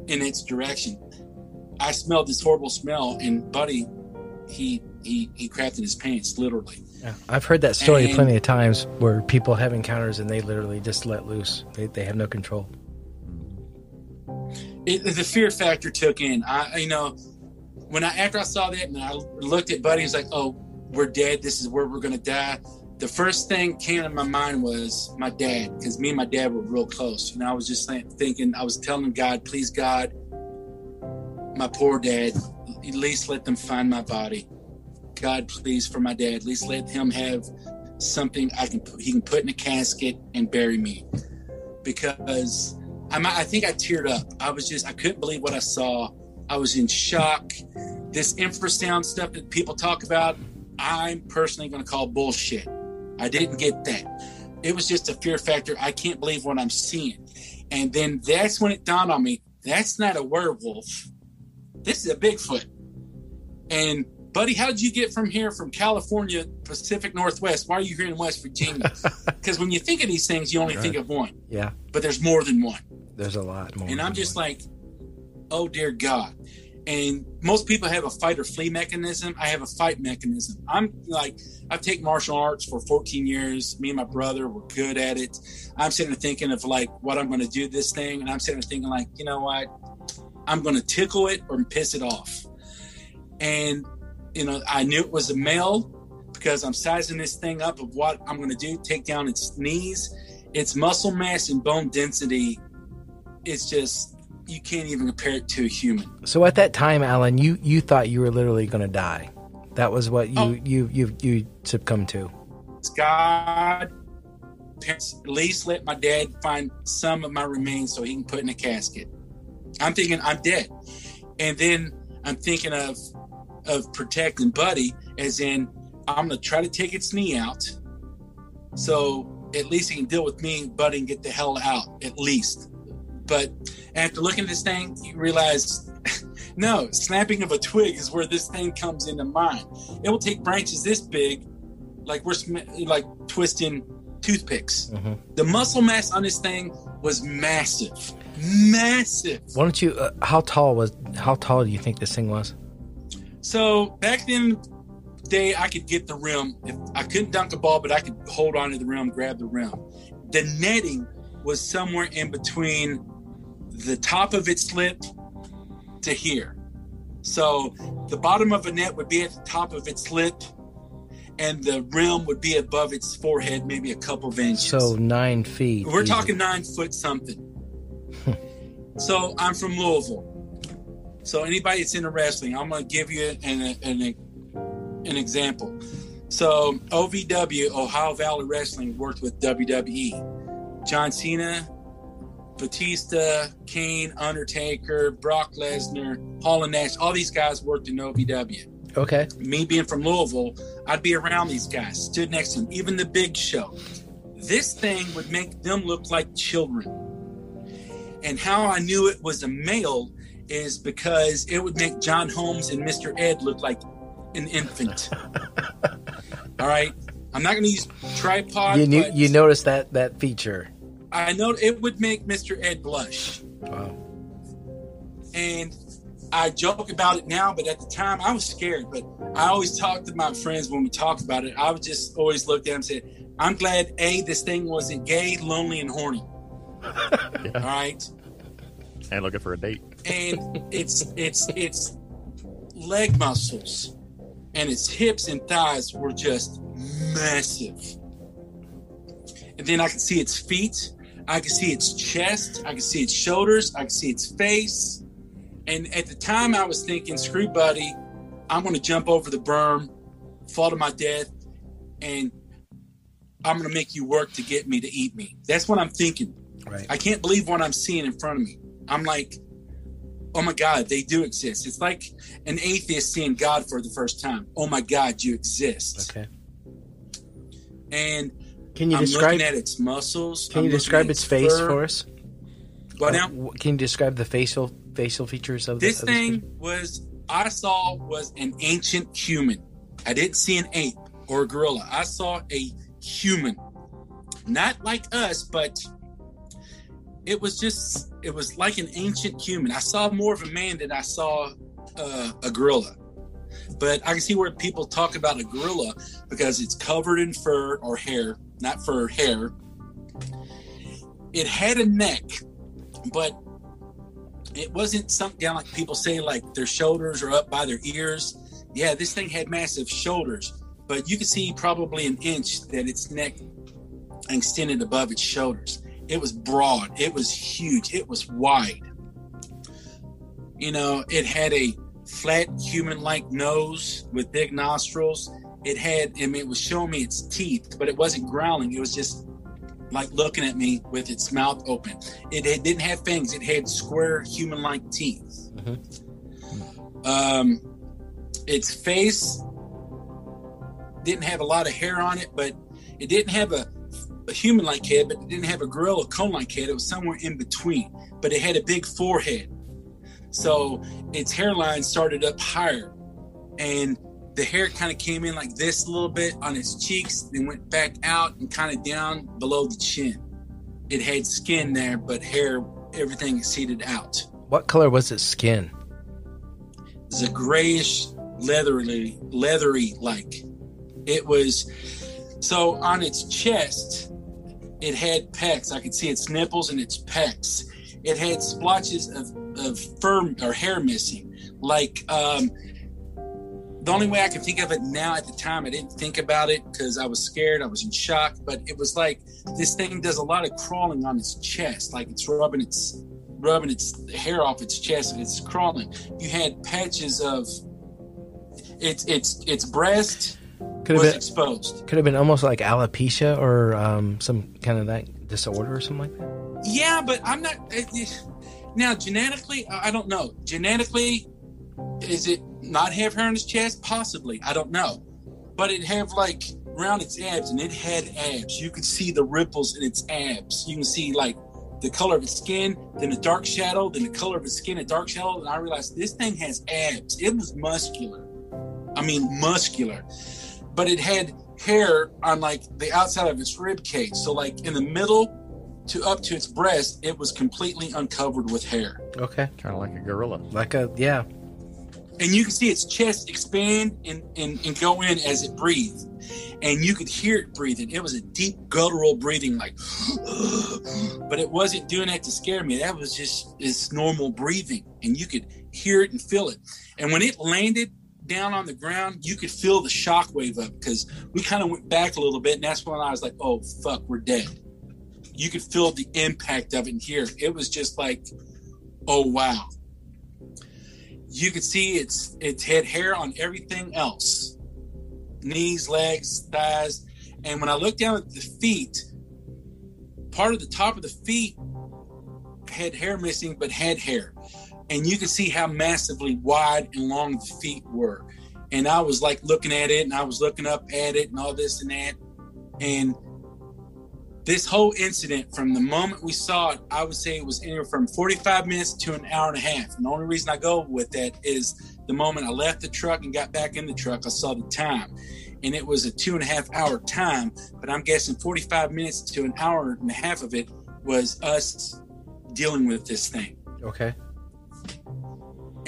in its direction. I smelled this horrible smell, and Buddy, he he he crapped in his pants, literally. Yeah. I've heard that story And- plenty of times where people have encounters and they literally just let loose. They, they have no control. It, the fear factor took in. I you know when I after I saw that and I looked at Buddy, he was like, "Oh, we're dead. This is where we're gonna die." The first thing came to my mind was my dad, because me and my dad were real close, and I was just thinking, I was telling God, "Please, God, my poor dad, at least let them find my body. God, please, for my dad, at least let him have something I can he can put in a casket and bury me." Because I'm, I think I teared up. I was just, I couldn't believe what I saw. I was in shock. This infrasound stuff that people talk about, I'm personally going to call bullshit. I didn't get that. It was just a fear factor. I can't believe what I'm seeing. And then that's when it dawned on me that's not a werewolf. This is a Bigfoot. And, buddy, how did you get from here, from California, Pacific Northwest? Why are you here in West Virginia? Because when you think of these things, you only think of one, Yeah, but there's more than one. there's a lot more. And I'm just one. like, oh dear God. And most people have a fight or flee mechanism. I have a fight mechanism. I'm like, I've taken martial arts for 14 years. Me and my brother were good at it. I'm sitting there thinking of like what I'm going to do this thing. And I'm sitting there thinking, like, you know what? I'm going to tickle it or piss it off. And, you know, I knew it was a male because I'm sizing this thing up of what I'm going to do take down its knees, its muscle mass and bone density. It's just, you can't even compare it to a human. So at that time, Alan, you you thought you were literally going to die. That was what you Oh. you you you succumbed to. God, parents, at least let my dad find some of my remains so he can put in a casket. I'm thinking I'm dead, and then I'm thinking of of protecting Buddy, as in I'm gonna try to take its knee out, so at least he can deal with me, and Buddy, and get the hell out at least. But after looking at this thing, you realize. No, snapping of a twig is where this thing comes into mind. It will take branches this big like we're sm- like twisting toothpicks. Mhm. The muscle mass on this thing was massive, massive. Why don't you? Uh, how tall was? How tall do you think this thing was? So back then, day I could get the rim. If I couldn't dunk a ball, but I could hold on to the rim, grab the rim. The netting was somewhere in between the top of its lip to here. So the bottom of a net would be at the top of its lip, and the rim would be above its forehead, maybe a couple of inches. So nine feet. We're easy. talking nine foot something. so I'm from Louisville. So anybody that's into wrestling, I'm going to give you an, an an example. So OVW, Ohio Valley Wrestling, worked with WWE. John Cena, Batista, Kane, Undertaker, Brock Lesnar, Hall and Nash, all these guys worked in OVW Okay. me being from Louisville, I'd be around these guys, stood next to them, even the big show. This thing would make them look like children. And how I knew it was a male is because it would make John Holmes and Mr. Ed look like an infant. All right. I'm not going to use tripod. You knew, you noticed that that feature. I know it would make Mr. Ed blush. Wow. and I joke about it now, but at the time I was scared. But I always talk to my friends when we talk about it. I would just always look at them and say, "I'm glad a this thing wasn't gay, lonely, and horny." Yeah. All right, And looking for a date. And it's it's it's leg muscles, and its hips and thighs were just massive. And then I could see its feet, I could see its chest, I could see its shoulders, I could see its face. And at the time, I was thinking, screw buddy, I'm going to jump over the berm, fall to my death, and I'm going to make you work to get me to eat me. That's what I'm thinking. Right. I can't believe what I'm seeing in front of me. I'm like, oh my God, they do exist. It's like an atheist seeing God for the first time. Oh my God, you exist. Okay. And Can you I'm describe? looking at its muscles. Can I'm you describe at its face fur. for us? What Uh, now? Can you describe the facial facial features of the- This of thing creature? was I saw was an ancient human. I didn't see an ape or a gorilla. I saw a human. Not like us, but it was just it was like an ancient human. I saw more of a man than I saw uh, a gorilla. But I can see where people talk about a gorilla because it's covered in fur or hair, not fur, hair. It had a neck, but it wasn't sunk down like people say, like their shoulders are up by their ears. Yeah, this thing had massive shoulders, but you could see probably an inch that its neck extended above its shoulders. It was broad, it was huge, it was wide. You know, it had a flat human like nose with big nostrils. It had, I mean, it was showing me its teeth, but it wasn't growling. It was just like looking at me with its mouth open. It, had, didn't have fangs. It had square human-like teeth. Um, its face didn't have a lot of hair on it, but it didn't have a, a human-like head, but it didn't have a gorilla cone-like head. It was somewhere in between. But it had a big forehead, so its hairline started up higher, and the hair kind of came in like this a little bit on its cheeks, then went back out and kind of down below the chin. It had skin there, but hair, everything exceeded out. What color was its skin? It was a grayish, leathery, leathery like. It was so on its chest. It had pecs. I could see its nipples and its pecs. It had splotches of, of fur or hair missing. Like um, the only way I can think of it now at the time, I didn't think about it because I was scared. I was in shock. But it was like this thing does a lot of crawling on its chest, like it's rubbing its rubbing its hair off its chest and it's crawling. You had patches of its its its breast Could have was been exposed. could have been almost like alopecia or um, some kind of that disorder or something like that. Yeah, but I'm not. it- it- Now, genetically, I don't know. Genetically, is it not have hair on its chest? Possibly. I don't know. But it have like around its abs, and it had abs. You could see the ripples in its abs. You can see like the color of its skin, then a dark shadow, then the color of its skin, a dark shadow. And I realized this thing has abs. It was muscular. I mean, muscular. But it had hair on like the outside of its rib cage. So like in the middle to up to its breast, it was completely uncovered with hair. Okay, Kind of like a gorilla. like a yeah. And you can see its chest expand and, and, and go in as it breathed. And you could hear it breathing. It was a deep guttural breathing, like, but it wasn't doing that to scare me. That was just its normal breathing. And you could hear it and feel it. And when it landed down on the ground, you could feel the shock wave up because we kind of went back a little bit. And that's when I was like, oh, fuck, we're dead. You could feel the impact of it it. It was just like, oh, wow. You could see it's its had hair on everything else knees, legs, thighs. And when I looked down at the feet, part of the top of the feet had hair missing, but had hair. And you could see how massively wide and long the feet were. And I was like looking at it and I was looking up at it and all this and that. And this whole incident, from the moment we saw it, I would say it was anywhere from 45 minutes to an hour and a half. And the only reason I go with that is the moment I left the truck and got back in the truck, I saw the time. And it was a two and a half hour time, but I'm guessing 45 minutes to an hour and a half of it was us dealing with this thing. Okay.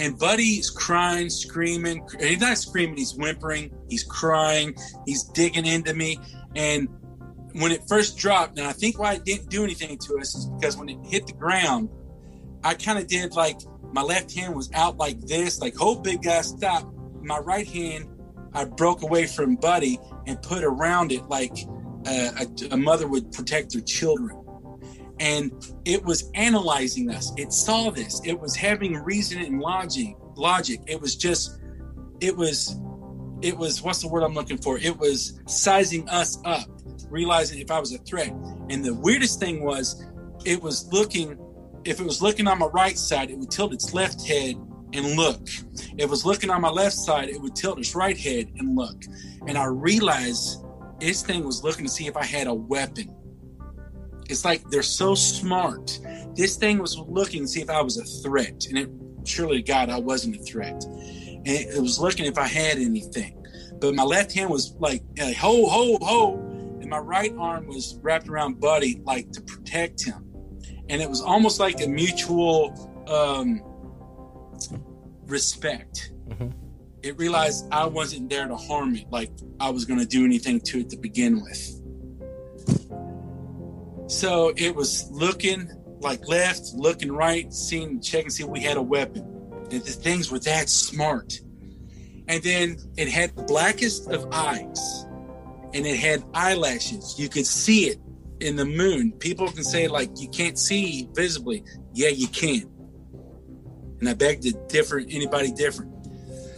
And Buddy's crying, screaming. He's not screaming, he's whimpering, he's crying, he's digging into me. And when it first dropped, and I think why it didn't do anything to us is because when it hit the ground, I kind of did like my left hand was out like this, like, oh, big guy, stop. My right hand I broke away from Buddy and put around it like uh, a, a mother would protect her children. And it was analyzing us. It saw this. It was having reason and logic. Logic. It was just. It was. It was. What's the word I'm looking for? It was sizing us up, realizing if I was a threat. And the weirdest thing was, it was looking. If it was looking on my right side, it would tilt its left head and look. If it was looking on my left side, it would tilt its right head and look. And I realized this thing was looking to see if I had a weapon. It's like they're so smart. This thing was looking to see if I was a threat. And it surely to God I wasn't a threat. And it, it was looking if I had anything. But my left hand was like, like ho, ho, ho. And my right arm was wrapped around Buddy, like to protect him. And it was almost like a mutual um, respect. Mm-hmm. It realized I wasn't there to harm it, like I was going to do anything to it to begin with. So it was looking like left, looking right, seeing, checking, see if we had a weapon. The things were that smart. And then it had the blackest of eyes and it had eyelashes. You could see it in the moon. People can say, like, you can't see visibly. Yeah, you can and I begged to differ anybody different.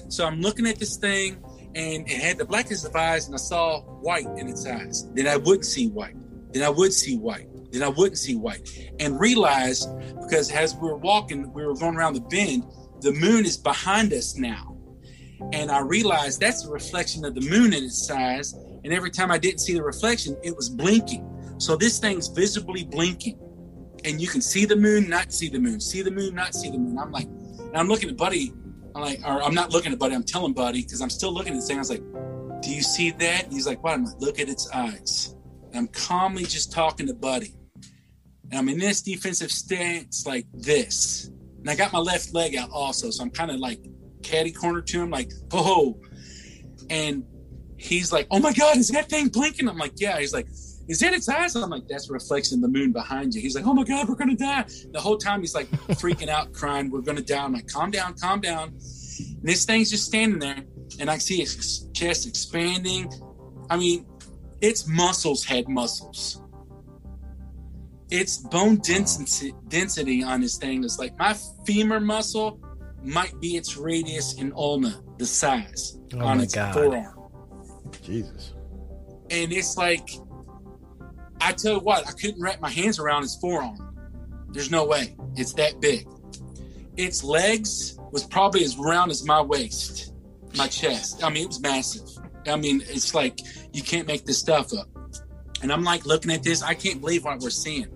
So I'm looking at this thing, and it had the blackest of eyes, and I saw white in its eyes. Then I wouldn't see white. Then I would see white. Then I wouldn't see white, and realize because as we were walking, we were going around the bend. The moon is behind us now, and I realized that's a reflection of the moon in its size. And every time I didn't see the reflection, it was blinking. So this thing's visibly blinking and you can see the moon, not see the moon, see the moon, not see the moon. I'm like, and I'm looking at Buddy. I'm like, or I'm not looking at Buddy. I'm telling Buddy because I'm still looking at this thing. I was like, "Do you see that?" he's like, "What?" I'm like, "Look at its eyes." I'm calmly just talking to Buddy, and I'm in this defensive stance like this, and I got my left leg out also, so I'm kind of like caddy corner to him, like, "Oh," and he's like, "Oh my God, is that thing blinking?" I'm like, "Yeah." He's like is that its eyes? I'm like, that's reflecting the moon behind you. He's like, oh my God, we're going to die. The whole time he's like freaking out, crying, we're going to die. I'm like, calm down, calm down. And this thing's just standing there and I see its chest expanding. I mean, its muscles had muscles. Its bone density, density on this thing is like my femur muscle might be its radius in ulna, the size oh on its God. forearm. Jesus. And it's like I tell you what, I couldn't wrap my hands around his forearm. There's no way. It's that big. Its legs was probably as round as my waist, my chest. I mean, it was massive. I mean, it's like you can't make this stuff up. And I'm like looking at this, I can't believe what we're seeing.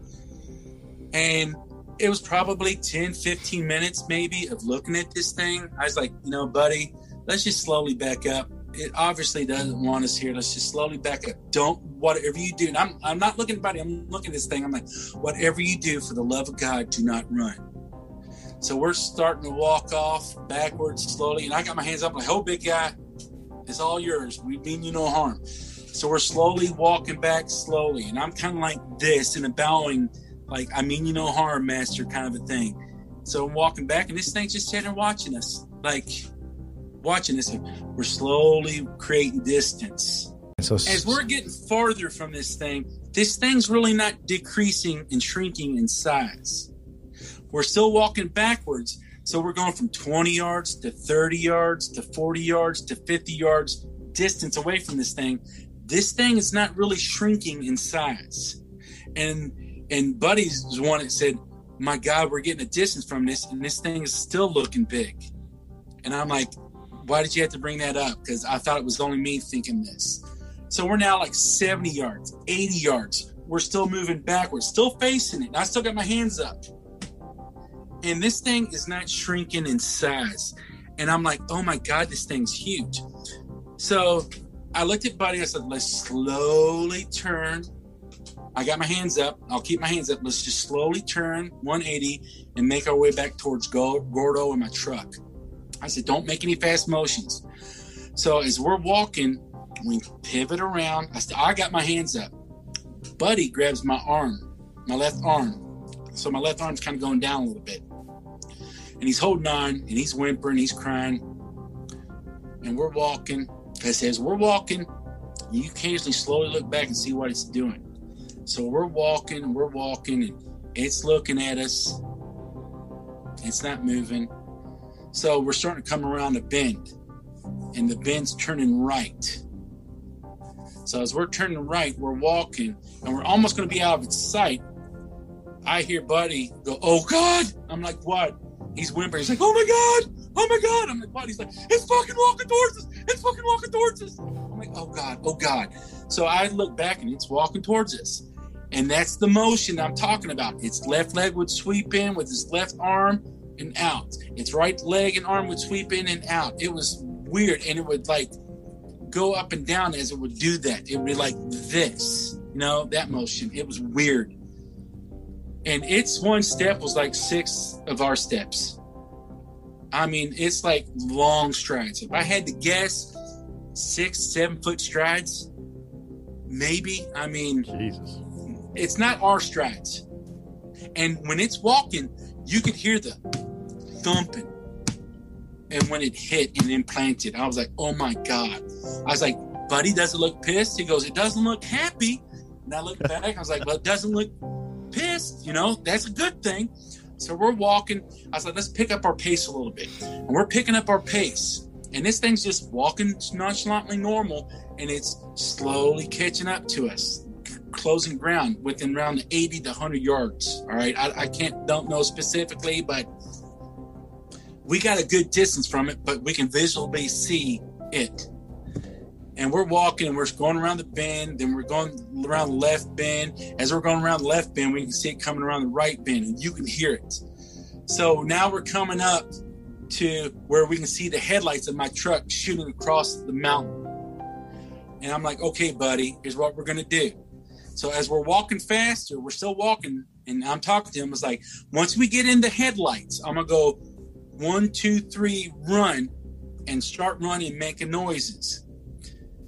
And it was probably 10, 15 minutes maybe of looking at this thing. I was like, you know, buddy, let's just slowly back up it obviously doesn't want us here. Let's just slowly back up. Don't whatever you do. And I'm I'm not looking at anybody. I'm looking at this thing. I'm like, whatever you do for the love of God, do not run. So we're starting to walk off backwards slowly, and I got my hands up like, "Oh, big guy, it's all yours. We mean you no harm." So we're slowly walking back slowly, and I'm kind of like this and bowing, like I mean you no harm, master, kind of a thing. So I'm walking back, and this thing's just sitting watching us, like watching this, we're slowly creating distance. So as we're getting farther from this thing, this thing's really not decreasing and shrinking in size. We're still walking backwards. So we're going from 20 yards to 30 yards to 40 yards to 50 yards distance away from this thing. This thing is not really shrinking in size. And and Buddy's one that said, My God, we're getting a distance from this, and this thing is still looking big. And I'm like, why did you have to bring that up? Because I thought it was only me thinking this. So we're now like 70 yards, 80 yards. We're still moving backwards, still facing it. I still got my hands up. And this thing is not shrinking in size. And I'm like, oh my God, this thing's huge. So I looked at Buddy. I said, let's slowly turn. I got my hands up. I'll keep my hands up. Let's just slowly turn 180 and make our way back towards Gordo and my truck. I said, don't make any fast motions. So as we're walking, we pivot around. I said, I got my hands up. Buddy grabs my arm, my left arm. So my left arm's kind of going down a little bit. And he's holding on and he's whimpering, he's crying. And we're walking. Because as we're walking, you occasionally slowly look back and see what it's doing. So we're walking, we're walking, and it's looking at us. It's not moving. So we're starting to come around a bend, and the bend's turning right. So as we're turning right, we're walking, and we're almost going to be out of its sight. I hear Buddy go, "Oh God!" I'm like, "What?" He's whimpering. He's like, "Oh my God! Oh my God!" I'm like, "What?" He's like, "It's fucking walking towards us! It's fucking walking towards us!" I'm like, "Oh God! Oh God!" So I look back, and it's walking towards us. And that's the motion I'm talking about. Its left leg would sweep in with its left arm and out. Its right leg and arm would sweep in and out. It was weird. And it would like go up and down as it would do that. It would be like this, you know, that motion. It was weird. And its one step was like six of our steps. I mean, it's like long strides. If I had to guess, six, seven foot strides, maybe. I mean, Jesus. it's not our strides. And when it's walking, you could hear the thumping. And when it hit and implanted, I was like, oh my God. I was like, buddy, does it look pissed? He goes, it doesn't look happy. And I looked back, I was like, well, it doesn't look pissed. You know, that's a good thing. So we're walking. I was like, let's pick up our pace a little bit. And we're picking up our pace. And this thing's just walking nonchalantly normal. And it's slowly catching up to us closing ground within around 80 to 100 yards. All right, I, I, can't don't know specifically, but we got a good distance from it, but we can visually see it. And we're walking, and we're going around the bend, then we're going around the left bend. As we're going around the left bend, we can see it coming around the right bend, and you can hear it. So now we're coming up to where we can see the headlights of my truck shooting across the mountain. And I'm like, okay, buddy, here's what we're gonna do so as we're walking faster, we're still walking, and I'm talking to him. It's like once we get into headlights, I'm gonna go one, two, three, run, and start running, making noises.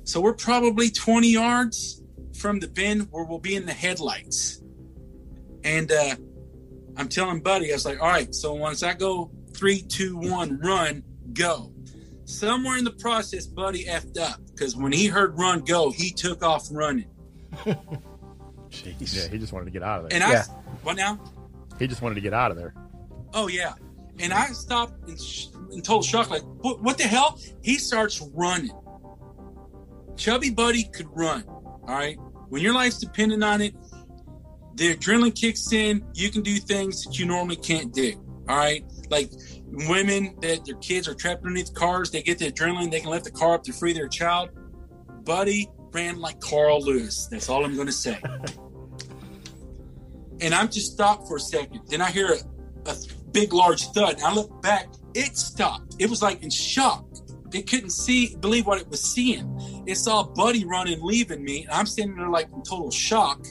So we're probably 20 yards from the bend where we'll be in the headlights. And uh, I'm telling Buddy, I was like, all right, so once I go three, two, one, run, go. Somewhere in the process, Buddy effed up because when he heard run, go, he took off running. Jeez. Yeah, he just wanted to get out of there. And I, yeah. what now? He just wanted to get out of there. Oh yeah, and I stopped and, sh- in total shock. Like, what, what the hell? He starts running. Chubby Buddy could run. All right, when your life's dependent on it, the adrenaline kicks in. You can do things that you normally can't do. All right, like women that their kids are trapped underneath cars, they get the adrenaline, they can lift the car up to free their child. Buddy ran like Carl Lewis. That's all I'm going to say. and I'm just stopped for a second. Then I hear a, a big, large thud. And I look back. It stopped. It was like in shock. It couldn't see, believe what it was seeing. It saw Buddy running, leaving me. And I'm standing there like in total shock.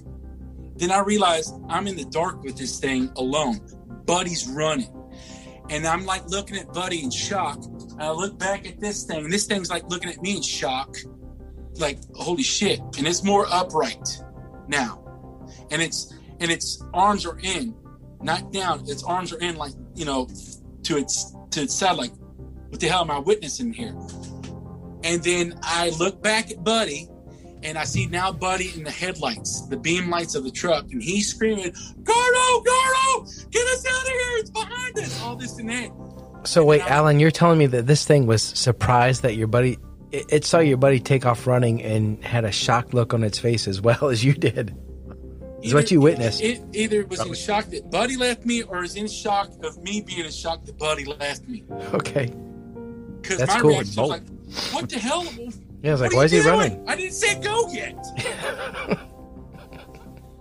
Then I realized I'm in the dark with this thing alone. Buddy's running. And I'm like looking at Buddy in shock. And I look back at this thing, and this thing's like looking at me in shock like holy shit and it's more upright now and it's and its arms are in not down its arms are in like you know to its to its side like what the hell am i witnessing here and then i look back at buddy and i see now buddy in the headlights the beam lights of the truck and he's screaming gordo gordo get us out of here it's behind us all this and that so wait alan you're telling me that this thing was surprised that your buddy it, it, saw your buddy take off running and had a shocked look on its face as well as you did. Is what you witnessed. It, it either was in shock that Buddy left me, or is in shock of me being in shock that Buddy left me. Okay. Because my cool. reaction was like, "What the hell?" Yeah, I was like, "Why is he doing? running?" I didn't say go yet.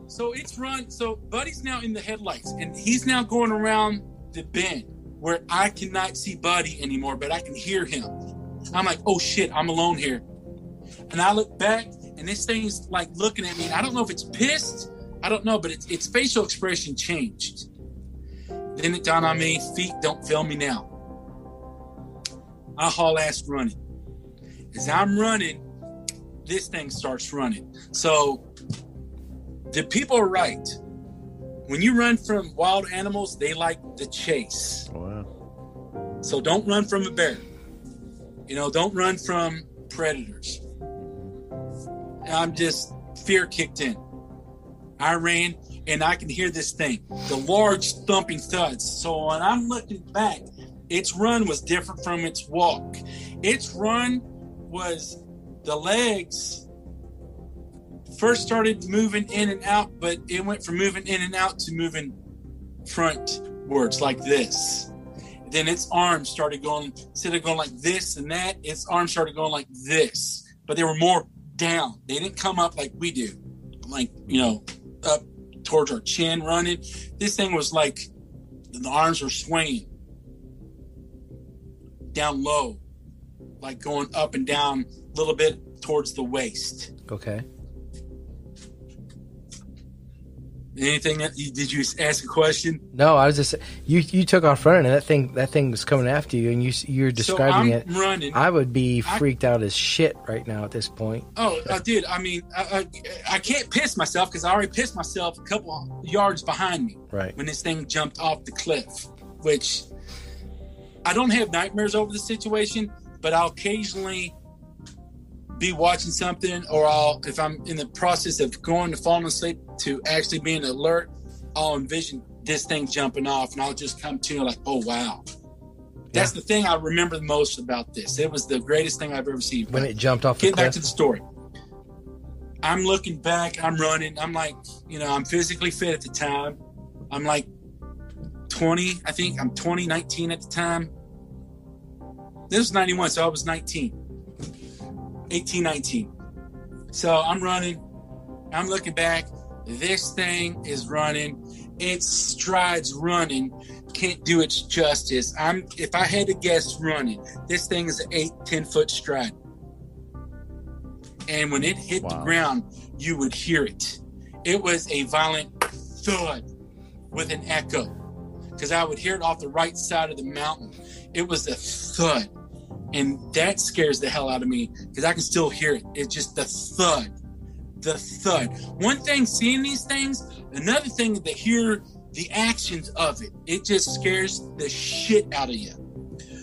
so it's run. So Buddy's now in the headlights, and he's now going around the bend where I cannot see Buddy anymore, but I can hear him. I'm like, oh shit, I'm alone here. And I look back and this thing's like looking at me. And I don't know if it's pissed. I don't know, but its, its facial expression changed. Then it dawned on me, feet don't fail me now. I haul ass running. As I'm running, this thing starts running. So the people are right. When you run from wild animals, they like the chase. Oh, wow. So don't run from a bear. You know, don't run from predators. I'm just fear kicked in. I ran and I can hear this thing, the large thumping thuds. So when I'm looking back, its run was different from its walk. Its run was the legs first started moving in and out, but it went from moving in and out to moving frontwards like this. Then its arms started going instead of going like this and that, its arms started going like this. But they were more down. They didn't come up like we do, like you know, up towards our chin running. This thing was like the arms were swinging down low, like going up and down a little bit towards the waist. Okay. Anything that you, did you ask a question? No, I was just you. You took off running, and that thing that thing was coming after you, and you you're describing so it. Running. I would be freaked I, out as shit right now at this point. Oh, I did. I mean, I, I, I can't piss myself because I already pissed myself a couple yards behind me. Right when this thing jumped off the cliff, which I don't have nightmares over the situation, but I'll occasionally be watching something or I'll if I'm in the process of going to falling asleep to actually being alert, I'll envision this thing jumping off and I'll just come to like, oh wow. That's yeah. the thing I remember the most about this. It was the greatest thing I've ever seen. When it jumped off Get back to the story. I'm looking back, I'm running, I'm like, you know, I'm physically fit at the time. I'm like 20, I think I'm 20, 19 at the time. This was 91, so I was 19. 18, 19. So I'm running. I'm looking back. This thing is running. Its strides running can't do its justice. I'm if I had to guess running, this thing is an eight, 10 foot stride. And when it hit wow. the ground, you would hear it. It was a violent thud with an echo. Because I would hear it off the right side of the mountain. It was a thud and that scares the hell out of me because I can still hear it. It's just the thud, the thud. One thing seeing these things, another thing to hear the actions of it. It just scares the shit out of you.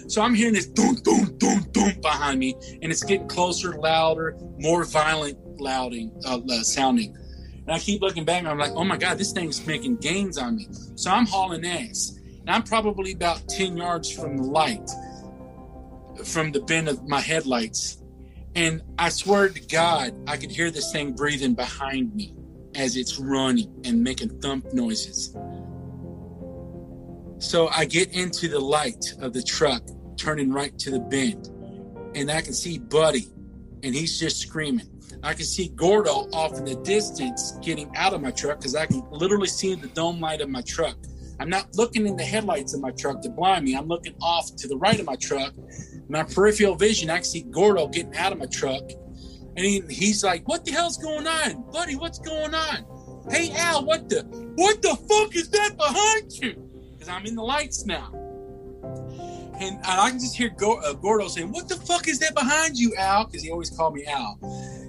So I'm hearing this boom, boom, boom, boom behind me, and it's getting closer, louder, more violent, louding, uh, uh, sounding. And I keep looking back, and I'm like, oh my god, this thing's making gains on me. So I'm hauling ass, and I'm probably about ten yards from the light from the bend of my headlights. And I swear to God, I could hear this thing breathing behind me as it's running and making thump noises. So I get into the light of the truck, turning right to the bend, and I can see Buddy, and he's just screaming. I can see Gordo off in the distance getting out of my truck because I can literally see the dome light of my truck. I'm not looking in the headlights of my truck to blind me. I'm looking off to the right of my truck my peripheral vision, I see Gordo getting out of my truck. And he, he's like, What the hell's going on? Buddy, what's going on? Hey, Al, what the what the fuck is that behind you? Because I'm in the lights now. And, I can just hear uh, Gordo saying, What the fuck is that behind you, Al? Because he always called me Al.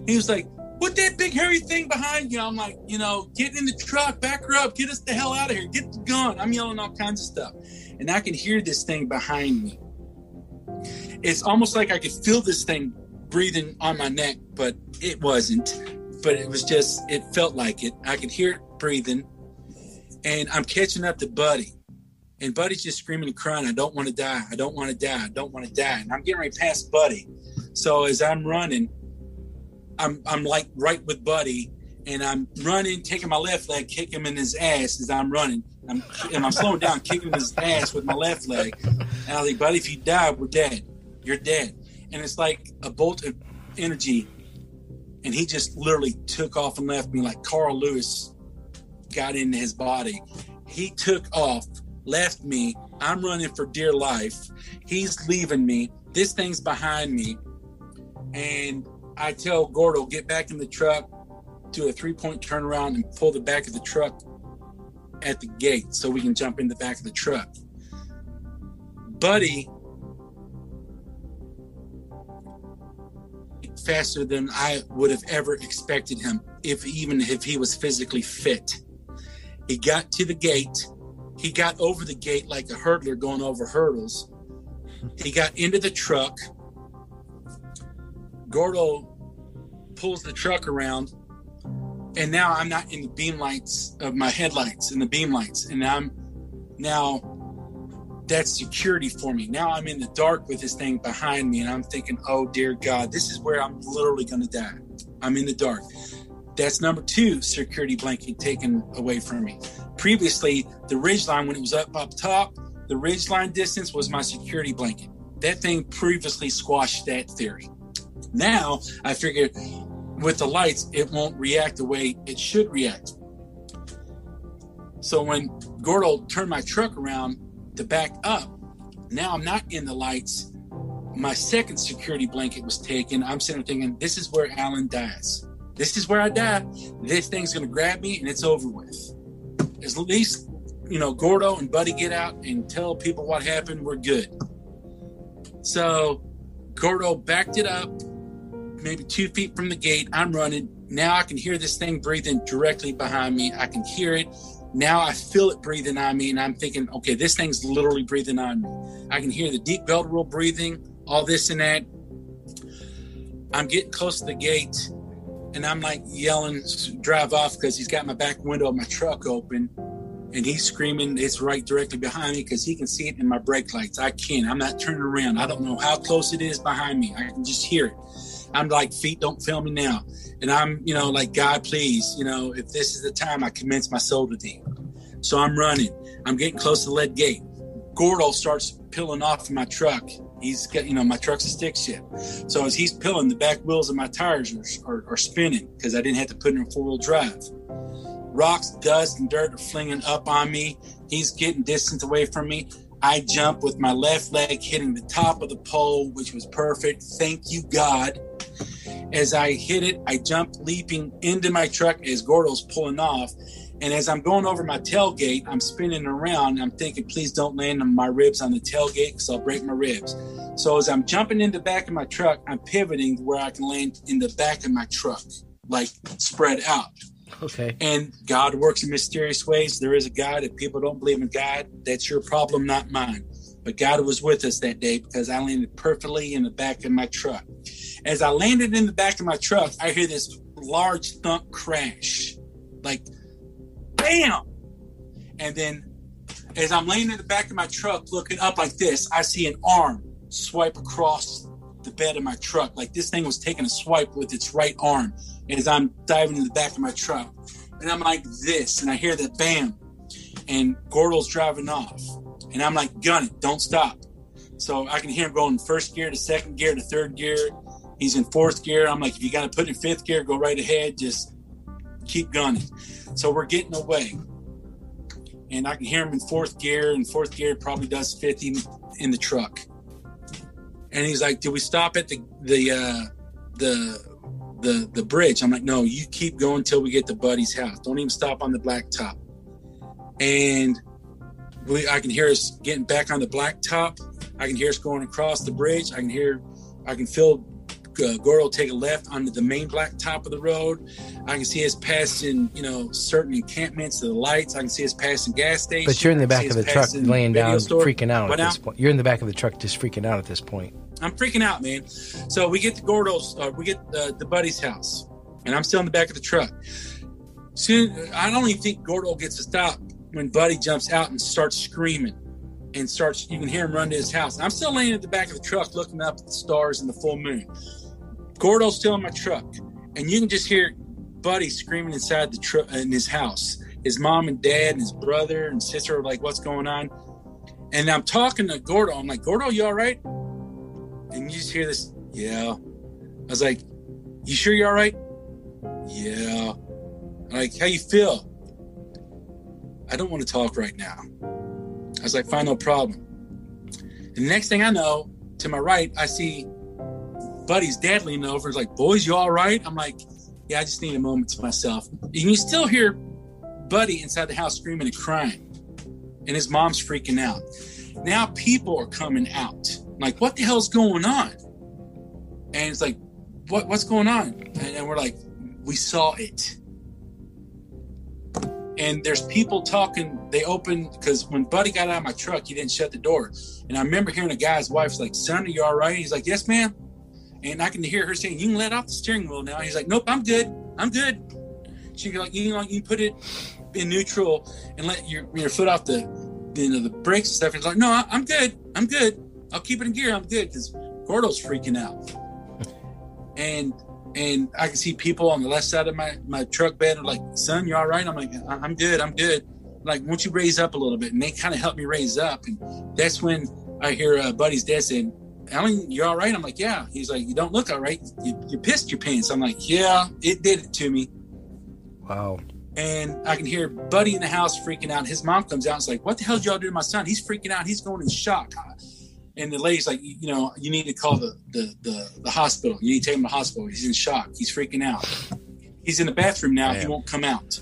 He was like, What that big hairy thing behind you? I'm like, You know, get in the truck, back her up, get us the hell out of here, get the gun. I'm yelling all kinds of stuff. And I can hear this thing behind me it's almost like I could feel this thing breathing on my neck, but it wasn't. But it was just, it felt like it. I could hear it breathing. And I'm catching up to Buddy. And Buddy's just screaming and crying, I don't want to die. I don't want to die. I don't want to die. And I'm getting past Buddy. So as I'm running, I'm, I'm like right with Buddy. And I'm running, taking my left leg, kick him in his ass as I'm running. I'm, and I'm slowing down, kicking his ass with my left leg. And I was like, Buddy, if you die, we're dead you're dead. And it's like a bolt of energy. And he just literally took off and left me like Carl Lewis got into his body. He took off, left me. I'm running for dear life. He's leaving me. This thing's behind me. And I tell Gordo, get back in the truck, do a three point turnaround, and pull the back of the truck at the gate so we can jump in the back of the truck. Buddy faster than I would have ever expected him, if even if he was physically fit. He got to the gate. He got over the gate like a hurdler going over hurdles. He got into the truck. Gordo pulls the truck around, and now I'm not in the beam lights of my headlights and the beam lights, and I'm now that's security for me. Now I'm in the dark with this thing behind me, and I'm thinking, oh dear God, this is where I'm literally going to die. I'm in the dark. That's number two security blanket taken away from me. Previously, the ridge line, when it was up up top, the ridge line distance was my security blanket. That thing previously squashed that theory. Now I figured with the lights, it won't react the way it should react. So when Gordo turned my truck around to back up, now I'm not in the lights. My second security blanket was taken. I'm sitting there thinking, this is where Alan dies. This is where I die. This thing's going to grab me and it's over with. At least, you know, Gordo and Buddy get out and tell people what happened. We're good. So Gordo backed it up, maybe two feet from the gate. I'm running. Now I can hear this thing breathing directly behind me. I can hear it. Now I feel it breathing on me, and I'm thinking, okay, this thing's literally breathing on me. I can hear the deep roll breathing, all this and that. I'm getting close to the gate, and I'm like yelling, drive off because he's got my back window of my truck open, and he's screaming. It's right directly behind me because he can see it in my brake lights. I can't. I'm not turning around. I don't know how close it is behind me. I can just hear it. I'm like, feet don't fail me now. And I'm, you know, like, God, please, you know, if this is the time I commence my soul to thee. So I'm running. I'm getting close to the lead gate. Gordo starts peeling off my truck. He's got, you know, my truck's a stick shift. So as he's peeling, the back wheels of my tires are, are, are spinning because I didn't have to put in a four wheel drive. Rocks, dust, and dirt are flinging up on me. He's getting distance away from me. I jump with my left leg hitting the top of the pole, which was perfect. Thank you, God. As I hit it, I jump leaping into my truck as Gordo's pulling off. And as I'm going over my tailgate, I'm spinning around. I'm thinking, please don't land on my ribs on the tailgate because I'll break my ribs. So as I'm jumping in the back of my truck, I'm pivoting where I can land in the back of my truck, like spread out. Okay. And God works in mysterious ways. There is a God. If people don't believe in God, that's your problem, not mine. But God was with us that day because I landed perfectly in the back of my truck. As I landed in the back of my truck, I hear this large thump crash, like bam. And then as I'm laying in the back of my truck looking up like this, I see an arm swipe across the bed of my truck. Like this thing was taking a swipe with its right arm as I'm diving in the back of my truck. And I'm like this, and I hear that bam, and Gordo's driving off. And I'm like, gun it, don't stop. So I can hear him going first gear to second gear to third gear. He's in fourth gear. I'm like, if you got to put in fifth gear, go right ahead. Just keep gunning. So we're getting away. And I can hear him in fourth gear, and fourth gear probably does 50 in the truck. And he's like, "Did we stop at the the uh, the the the bridge?" I'm like, "No, you keep going until we get to Buddy's house. Don't even stop on the blacktop." And we, I can hear us getting back on the blacktop. I can hear us going across the bridge. I can hear, I can feel uh, Gordo take a left onto the main blacktop of the road. I can see us passing, you know, certain encampments to the lights. I can see us passing gas stations. But you're in the back of the truck laying down, store. freaking out What at this point. You're in the back of the truck just freaking out at this point. I'm freaking out, man. So we get to Gordo's, uh, we get uh, the buddy's house, and I'm still in the back of the truck. Soon, I don't even think Gordo gets to stop when Buddy jumps out and starts screaming and starts. You can hear him run to his house. I'm still laying at the back of the truck, looking up at the stars and the full moon. Gordo's still in my truck, and you can just hear Buddy screaming inside the truck in his house. His mom and dad and his brother and sister are like, "What's going on?" And I'm talking to Gordo. I'm like, "Gordo, you all right?" And you just hear this, "Yeah." I was like, "You sure you're all right?" "Yeah." I'm like, "How you feel?" I don't want to talk right now. I was like, "Fine, no problem." The next thing I know, to my right, I see Buddy's dad leaning over. He's like, "Boys, you all right?" I'm like, "Yeah, I just need a moment to myself." And you still hear Buddy inside the house screaming and crying, and his mom's freaking out. Now people are coming out. I'm like, what the hell's going on? And it's like, what what's going on? And, and we're like, we saw it. And there's people talking. They opened because when Buddy got out of my truck, he didn't shut the door. And I remember hearing a guy's wife's like, "Son, are you all right?" He's like, "Yes, ma'am." And I can hear her saying, "You can let off the steering wheel now." He's like, "Nope, I'm good. I'm good." She can like, you know, you put it in neutral and let your your foot off the you know the brakes and stuff. He's like, "No, I- I'm good. I'm good. I'll keep it in gear. I'm good." Because Gordo's freaking out, and and I can see people on the left side of my my truck bed are like, "Son, you all right?" I'm like, "I- "I'm good. I'm good." Like, won't you raise up a little bit? And they kind of help me raise up, and that's when I hear uh, Buddy's dad saying, Alan, you all right? I'm like, yeah. He's like, you don't look all right. You, you pissed your pants. I'm like, yeah, it did it to me. Wow. And I can hear Buddy in the house freaking out. His mom comes out and is like, what the hell did y'all do to my son? He's freaking out. He's going in shock. And the lady's like, you know, you need to call the, the, the, the hospital. You need to take him to the hospital. He's in shock. He's freaking out. He's in the bathroom now. He won't come out.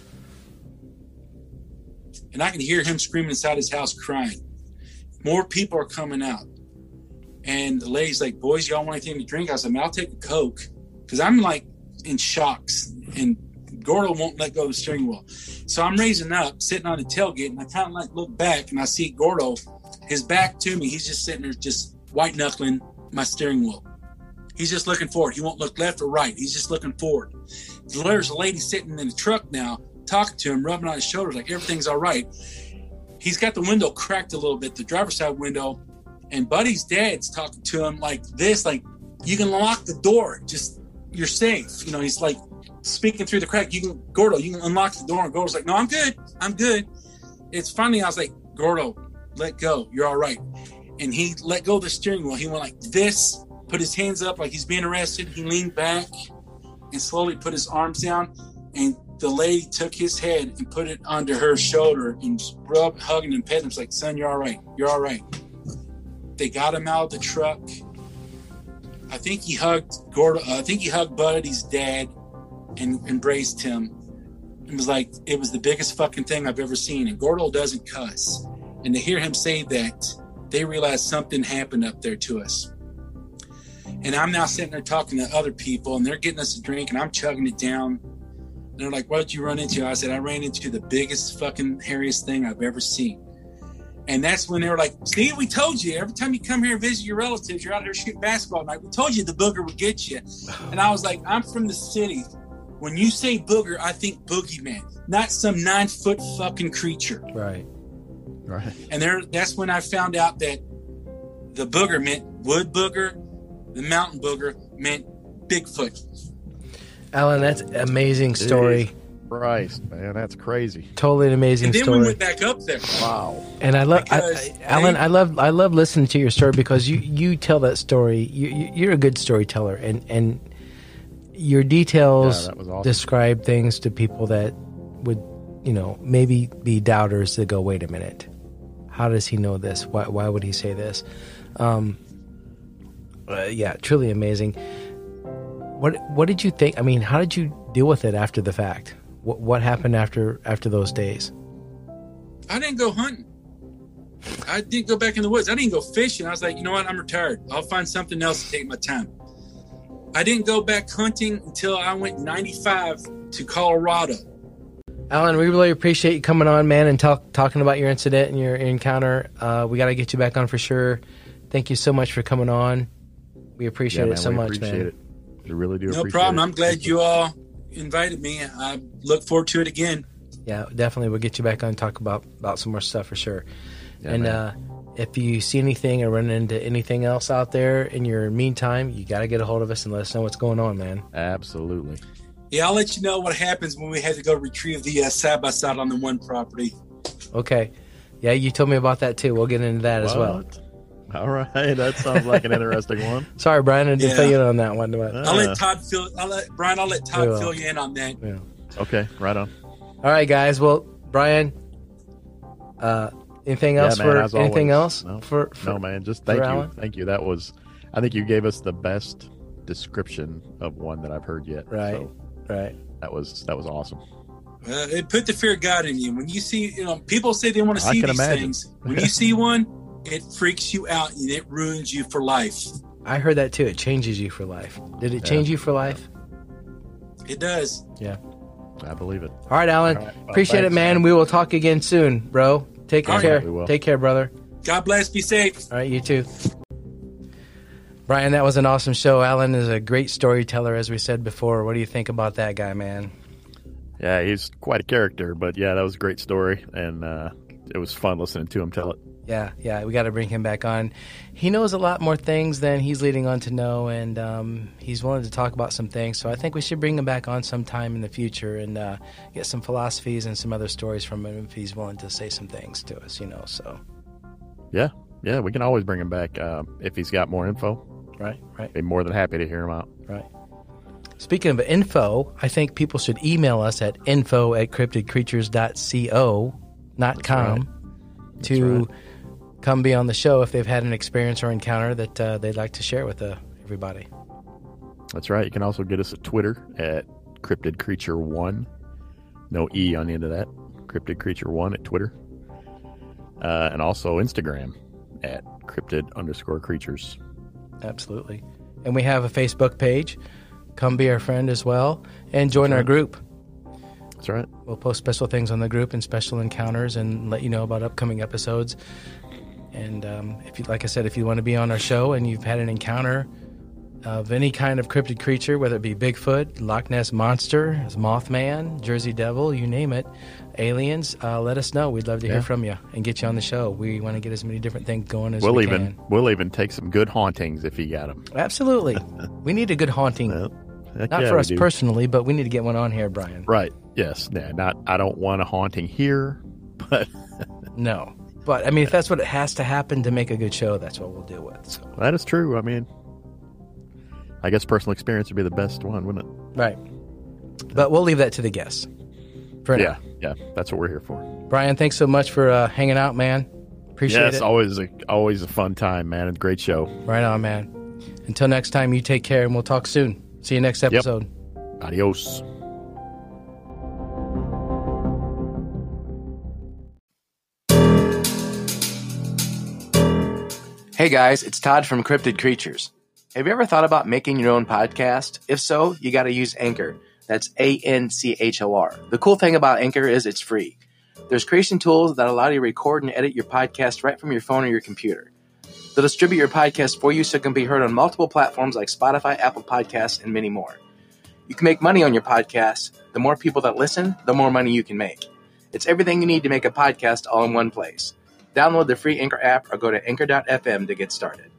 And I can hear him screaming inside his house crying. More people are coming out. And the lady's like, boys, y'all want anything to drink? I said, man, I'll take a Coke. Because I'm like in shocks. And Gordo won't let go of the steering wheel. So I'm raising up, sitting on the tailgate, and I kind of like look back and I see Gordo, his back to me. He's just sitting there, just white knuckling my steering wheel. He's just looking forward. He won't look left or right. He's just looking forward. There's a lady sitting in the truck now, talking to him, rubbing on his shoulders, like everything's all right. He's got the window cracked a little bit, the driver's side window, and Buddy's dad's talking to him like this, like you can lock the door, just you're safe. You know, he's like speaking through the crack. You can Gordo, you can unlock the door, and Gordo's like, no, I'm good, I'm good. It's funny. I was like, Gordo, let go, you're all right. And he let go of the steering wheel. He went like this, put his hands up like he's being arrested. He leaned back and slowly put his arms down. And the lady took his head and put it under her shoulder and rubbed, hugging and petting him. It's like, son, you're all right. You're all right. They got him out of the truck. I think he hugged Gordo. Uh, I think he hugged Buddy's dad and embraced him. It was like it was the biggest fucking thing I've ever seen. And Gordo doesn't cuss. And to hear him say that, they realized something happened up there to us. And I'm now sitting there talking to other people, and they're getting us a drink, and I'm chugging it down. And they're like, "What did you run into?" I said, "I ran into the biggest fucking hairiest thing I've ever seen." And that's when they were like, "See, we told you. Every time you come here and visit your relatives, you're out here shooting basketball night. We told you the booger would get you." And I was like, "I'm from the city. When you say booger, I think boogeyman, not some nine foot fucking creature." Right. Right. And there, that's when I found out that the booger meant wood booger, the mountain booger meant Bigfoot. Alan, that's an amazing story. Christ, man, that's crazy. Totally an amazing story. And then story. we went back up there. Wow. And I love, I, I- Alan. they- I love, I love listening to your story because you you tell that story. You, you you're a good storyteller, and and your details Yeah, awesome. describe things to people that would, you know, maybe be doubters that go, wait a minute, how does he know this? Why why would he say this? Um, uh, yeah, truly amazing. What what did you think? I mean, how did you deal with it after the fact? What what happened after after those days? I didn't go hunting. I didn't go back in the woods. I didn't go fishing. I was like, you know what? I'm retired. I'll find something else to take my time. I didn't go back hunting until I went 95 to Colorado. Alan, we really appreciate you coming on, man, and talk, talking about your incident and your encounter. Uh, we got to get you back on for sure. Thank you so much for coming on. We appreciate yeah, it so we much, appreciate man. it. We really do. No appreciate problem. it. I'm glad you all invited me. I look forward to it again. Yeah, definitely. We'll get you back on and talk about, about some more stuff for sure. Yeah, and uh, if you see anything or run into anything else out there in your meantime, you got to get a hold of us and let us know what's going on, man. Absolutely. Yeah, I'll let you know what happens when we had to go retrieve the uh, side by side on the one property. Okay. Yeah, you told me about that too. We'll get into that as well. All right, that sounds like an interesting one. Sorry, Brian, I didn't Yeah. fill you in on that one. But, I'll let Todd fill. I'll let Brian. I'll let Todd fill you in on that. yeah. Okay, right on. All right, guys. Well, Brian, uh, anything Yeah, else man, for as anything always. else No. for, for No, man, just thank you, Alan? thank you. That was, I think you gave us the best description of one that I've heard yet. Right. So right? that was that was awesome. Uh, it put the fear of God in you. When you see, you know, people say they want to see these imagine. things. When you see one, it freaks you out and it ruins you for life. I heard that too. It changes you for life. Did it Yeah. change you for life? It does. Yeah. I believe it. All right, Alan. All right. Well, Appreciate it, man. man. We will talk again soon, bro. Take All right. care. We will. Take care, brother. God bless. Be safe. All right, you too. Brian, that was an awesome show. Alan is a great storyteller, as we said before. What do you think about that guy, man? Yeah, he's quite a character, but yeah, that was a great story, and uh, it was fun listening to him tell it. Yeah, yeah, we got to bring him back on. He knows a lot more things than he's leading on to know, and um, he's willing to talk about some things. So I think we should bring him back on sometime in the future and uh, get some philosophies and some other stories from him if he's willing to say some things to us, you know. So Yeah, yeah, we can always bring him back uh, if he's got more info. Right, right, Be more than happy to hear him out. right. Speaking of info, I think people should email us at info at cryptidcreatures.co, not com, to right. come be on the show if they've had an experience or encounter that uh, they'd like to share with uh, everybody. That's right. You can also get us at Twitter at Cryptid Creature One. No E on the end of that. Cryptid Creature One at Twitter. Uh, and also Instagram at cryptid underscore creatures. Absolutely. And we have a Facebook page. Come be our friend as well and join our group. That's right. We'll post special things on the group and special encounters and let you know about upcoming episodes. And um, if you, like I said, if you want to be on our show and you've had an encounter of any kind of cryptid creature, whether it be Bigfoot, Loch Ness monster, Mothman, Jersey Devil, you name it, aliens, uh, let us know. We'd love to Yeah. hear from you and get you on the show. We want to get as many different things going as We'll we even can. we'll even take some good hauntings if you got them. Absolutely. we need a good haunting. Not for us personally, but we need to get one on here, Brian. Right. Yes. Yeah. Not. I don't want a haunting here, but No. But I mean, if that's what it has to happen to make a good show, that's what we'll deal with. So, that is true. I mean, I guess personal experience would be the best one, wouldn't it? right. But we'll leave that to the guests. For now. Yeah. Yeah. That's what we're here for. Brian, thanks so much for uh, hanging out, man. Appreciate yes. it. Always a always a fun time, man. And great show. Right on, man. Until next time, you take care, and we'll talk soon. See you next episode. Adios. Hey guys, it's Todd from Cryptid Creatures. Have you ever thought about making your own podcast? If so, you got to use Anchor. That's A N C H O R. The cool thing about Anchor is it's free. There's creation tools that allow you to record and edit your podcast right from your phone or your computer. They'll distribute your podcast for you so it can be heard on multiple platforms like Spotify, Apple Podcasts, and many more. You can make money on your podcast. The more people that listen, the more money you can make. It's everything you need to make a podcast all in one place. Download the free Anchor app or go to anchor.fm to get started.